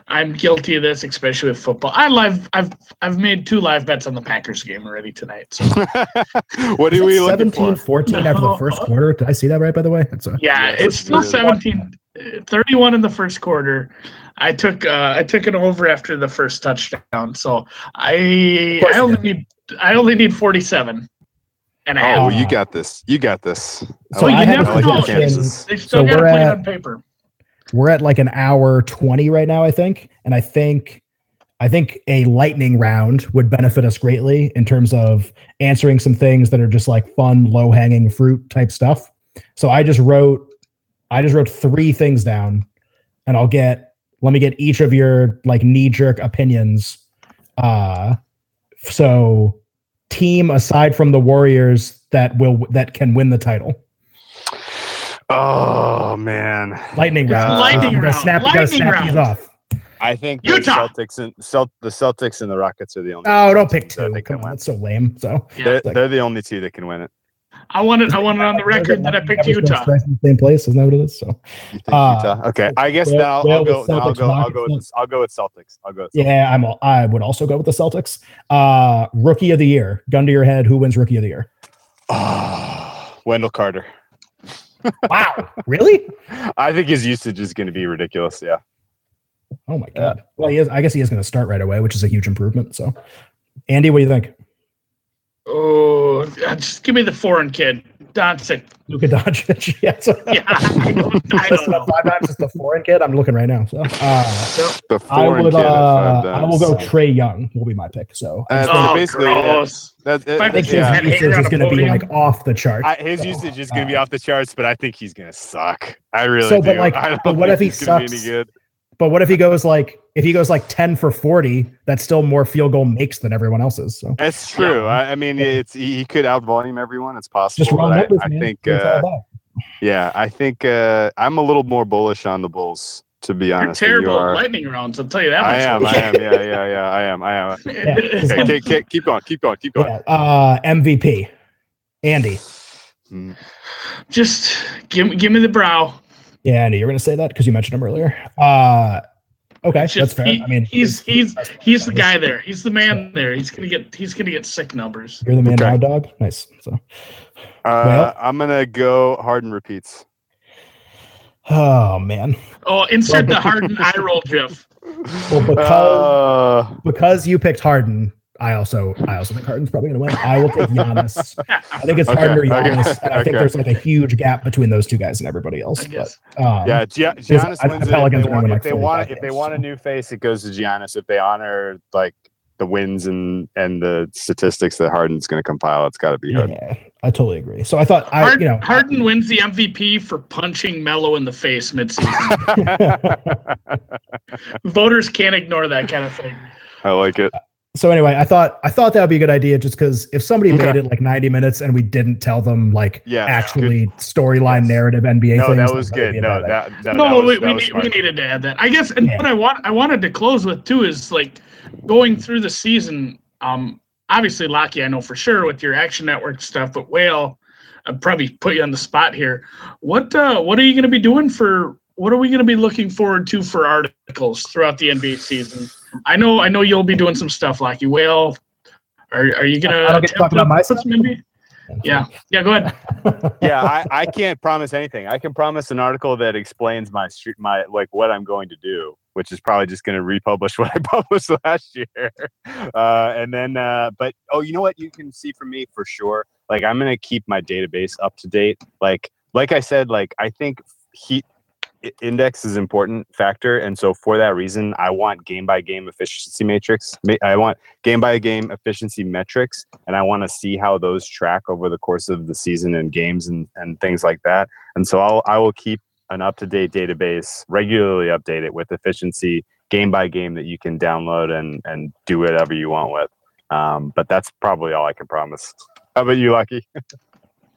I'm guilty of this, especially with football. I live I've I've made two live bets on the Packers game already tonight. So (laughs) what are we looking 17 for? 14 after the first quarter. Did I see that right, by the way? That's a, yeah, Yeah, it's it's still really- 17 uh, 31 in the first quarter. I took uh I took it over after the first touchdown. So I course I only did. need I only need 47 and a half. Oh, you got this. You got this. I So you I have never a I like know. your prediction. chances. They still so got to we're play it at- on paper. We're at like an hour 20 right now, I think. And I think I think a lightning round would benefit us greatly in terms of answering some things that are just like fun, low-hanging fruit type stuff. So I just wrote I just wrote three things down and I'll get let me get each of your like knee-jerk opinions. Uh so team aside from the Warriors that will that can win the title. Oh man, Lightning round. Uh, Lightning You round. Snap, Lightning snap these off. I think the Utah. Celtics and Celt- the Celtics and the Rockets are the only. Oh, don't pick teams that two. they can Come on, win. that's so lame. So They're, Like- they're the only two that can win it. I want it I want it on the record that I picked Everyone's Utah. in the same place. Isn't that what it is? So You think Uh, Utah? Okay, I guess well- now I'll go. the I'll go. I'll go. With, I'll go with Celtics. I'll go. With yeah, I'm. al- I would also go with the Celtics. Uh, rookie of the year. Gun to your head. Who wins rookie of the year? Oh, (sighs) Wendell Carter. Wow, really? I think his usage is going to be ridiculous. Yeah. Oh my god. Well, he is. I guess he is going to start right away, which is a huge improvement. So, Andy, what do you think? Oh, uh, just give me the foreign kid, Doncic. Luka Doncic. (laughs) yeah. So, Yeah, I don't, I don't know. Five times just the foreign kid. I'm looking right now. So, uh, The I would. kid Uh, I will go times. Trae Young. Will be my pick. So, I Uh, Oh, basically, yeah. gross. That, that- I I think yeah. his usage is going to be like off the chart. I, his So, usage is going to be uh, off the charts, but I think he's going to suck. I really So, do. but, like, (laughs) I don't but what think if he he's gonna be sucks? Any good. But what if he goes like if he goes like 10 for 40, that's still more field goal makes than everyone else's. So That's true. I, I mean, it's he, he could outvolume everyone. It's possible. just round but I- numbers, I, think. Uh, yeah, I think uh, I'm a little more bullish on the Bulls. To be honest, You're honest, than you terrible at are. lightning rounds. I'll tell you that I am. I am. Yeah, yeah, yeah. I am. I am. (laughs) Yeah. Okay, keep, keep, keep going. Keep going. Keep going. Yeah, uh MVP. Andy. Just give give me the brow. Yeah, Andy, you're going to say that because you mentioned him earlier. Uh, okay, just- that's fair. he- I mean, he's he's he's the guy there. He's the man there. He's gonna get he's gonna get sick numbers. You're the man Okay. now, dog. Nice. So, Uh, Well- I'm gonna go Harden repeats. oh man. Oh, insert the Harden eye roll Jeff. (laughs) Well, because Uh, because you picked Harden, I also I also think Harden's probably going to win. I will take Giannis. I think it's Okay, Harden or okay, Giannis. and I think okay. there's like a huge gap between those two guys and everybody else. I. But, um, yeah, Gia- I- Giannis I- wins it. If they, want, win if they want if they want a new face, it goes to Giannis. If they honor like the wins and and the statistics that Harden's going to compile, it's got to be Harden. yeah, I totally agree. So I thought I Harden, you know Harden wins the MVP for punching Melo in the face midseason. (laughs) Voters can't ignore that kind of thing. I like it. So anyway, I thought I thought that would be a good idea just because if somebody Okay. made it like 90 minutes and we didn't tell them like Yeah, actually storyline Yes. narrative NBA No, things, that was good. be a No, that, that, no, that was, we, that we, need, we needed to add that. I guess, and Yeah. what I want I wanted to close with too is like going through the season. Um, obviously, Locky, I know for sure with your Action Network stuff, but Whale, I'd probably put you on the spot here. What uh, what are you going to be doing for? What are we going to be looking forward to for articles throughout the NBA season? I know I know you'll be doing some stuff, Locky. Whale, are are you going I don't get to talk about my stuff? Maybe. Yeah. Yeah. Go ahead. (laughs) yeah, I, I can't promise anything. I can promise an article that explains my street, my like what I'm going to do, which is probably just going to republish (laughs) what I published last year. (laughs) Uh, and then, uh, but oh, you know what? You can see from me for sure. Like I'm going to keep my database up to date. Like, like I said, like I think heat i- index is important factor, and so for that reason, I want game by game efficiency matrix. I want game by game efficiency metrics and I want to see how those track over the course of the season and games and, and things like that. And so I'll I will keep an up to date database, regularly update it with efficiency game by game that you can download and and do whatever you want with. Um, but that's probably all I can promise. How about you, Lucky? (laughs)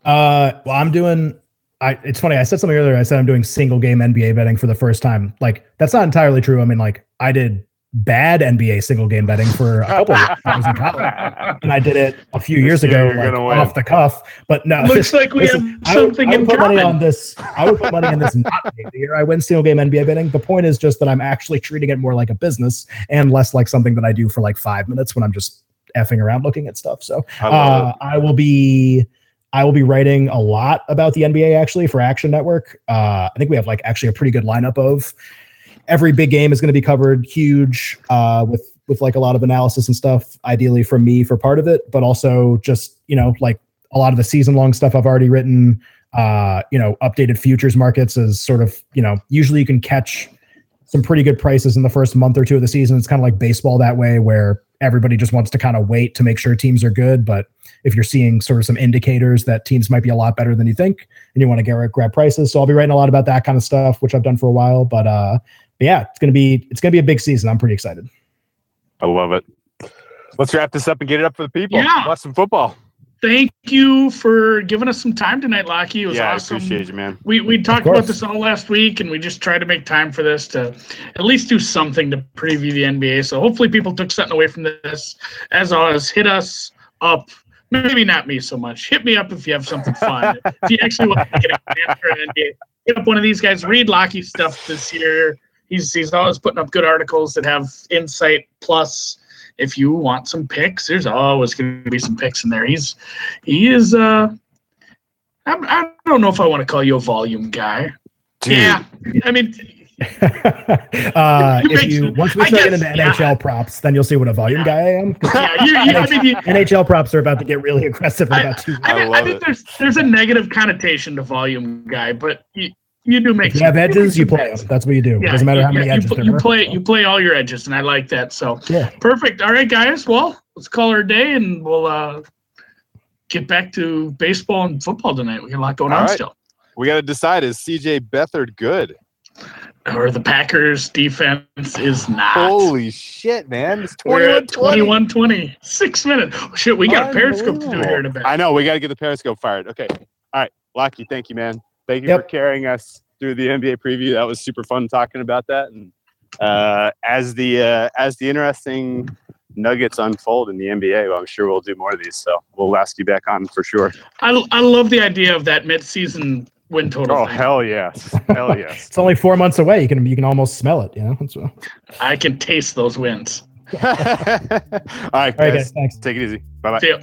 Uh, well, I'm doing. I. It's funny. I said something earlier. I said I'm doing single game NBA betting for the first time. Like that's not entirely true. I mean, like I did bad NBA single game betting for a couple of years I was in college, and I did it a few years This year ago, like, off the cuff. But no, Looks like we listen, have I would, something I would in put money on this. I would put money in this not being the year I win single game NBA betting. The point is just that I'm actually treating it more like a business and less like something that I do for like five minutes when I'm just effing around looking at stuff. So I uh, I will be I will be writing a lot about the NBA actually for Action Network. Uh, I think we have like actually a pretty good lineup of every big game is going to be covered huge uh, with with like a lot of analysis and stuff. Ideally from me for part of it, but also just you know like a lot of the season long stuff I've already written. Uh, you know, updated futures markets is sort of you know usually you can catch some pretty good prices in the first month or two of the season. It's kind of like baseball that way, where everybody just wants to kind of wait to make sure teams are good. But if you're seeing sort of some indicators that teams might be a lot better than you think, and you want to get grab prices, so I'll be writing a lot about that kind of stuff, which I've done for a while. But uh, but yeah, it's gonna be it's gonna be a big season. I'm pretty excited. I love it. Let's wrap this up and get it up for the people. Yeah. Watch some football. Thank you for giving us some time tonight, Locky. It was Yeah, awesome. I appreciate you, man. We we talked about this all last week, and we just tried to make time for this to at least do something to preview the NBA. So hopefully, people took something away from this. As always, hit us up. Maybe not me so much. Hit me up if you have something fun. (laughs) if you actually want to get a answer in NBA, hit up one of these guys. Read Locky's stuff this year. He's he's always putting up good articles that have insight. Plus, if you want some picks, there's always going to be some picks in there. He's he is. uh I'm, I don't know if I want to call you a volume guy. Dude, Yeah, I mean, (laughs) uh, (laughs) if you once we I start guess, getting into yeah. NHL props, then you'll see what a volume guy I am. yeah, you, you, I mean, you, (laughs) NHL props are about to get really aggressive in I- about two. I, I mean, I think it. there's there's a negative connotation to volume guy, but you, you do make If you have edges, you make play them. That's what you do. Yeah, Doesn't matter how yeah, many you, edges pl- you are. play you play all your edges, and I like that. So Yeah. perfect. All right, guys. Well, let's call her a day, and we'll uh, get back to baseball and football tonight. We got a lot going All on right. still. we got to decide is CJ Beathard good? Or the Packers defense is not. Holy shit, man. It's 21 21 20. Six minutes. Oh, shit, we got a Periscope to do here in a bit. I know. We got to get the Periscope fired. Okay. All right. Lucky. Thank you, man. Thank you Yep. for carrying us through the NBA preview. That was super fun talking about that. And uh, as the uh, as the interesting nuggets unfold in the NBA, well, I'm sure we'll do more of these. So we'll ask you back on for sure. I, I love the idea of that mid-season win total. Oh thing. hell yes, hell yes. (laughs) It's only four months away. You can you can almost smell it. You know. That's I can taste those wins. (laughs) All right, All right, guys, guys. Thanks. take it easy. Bye bye. See ya.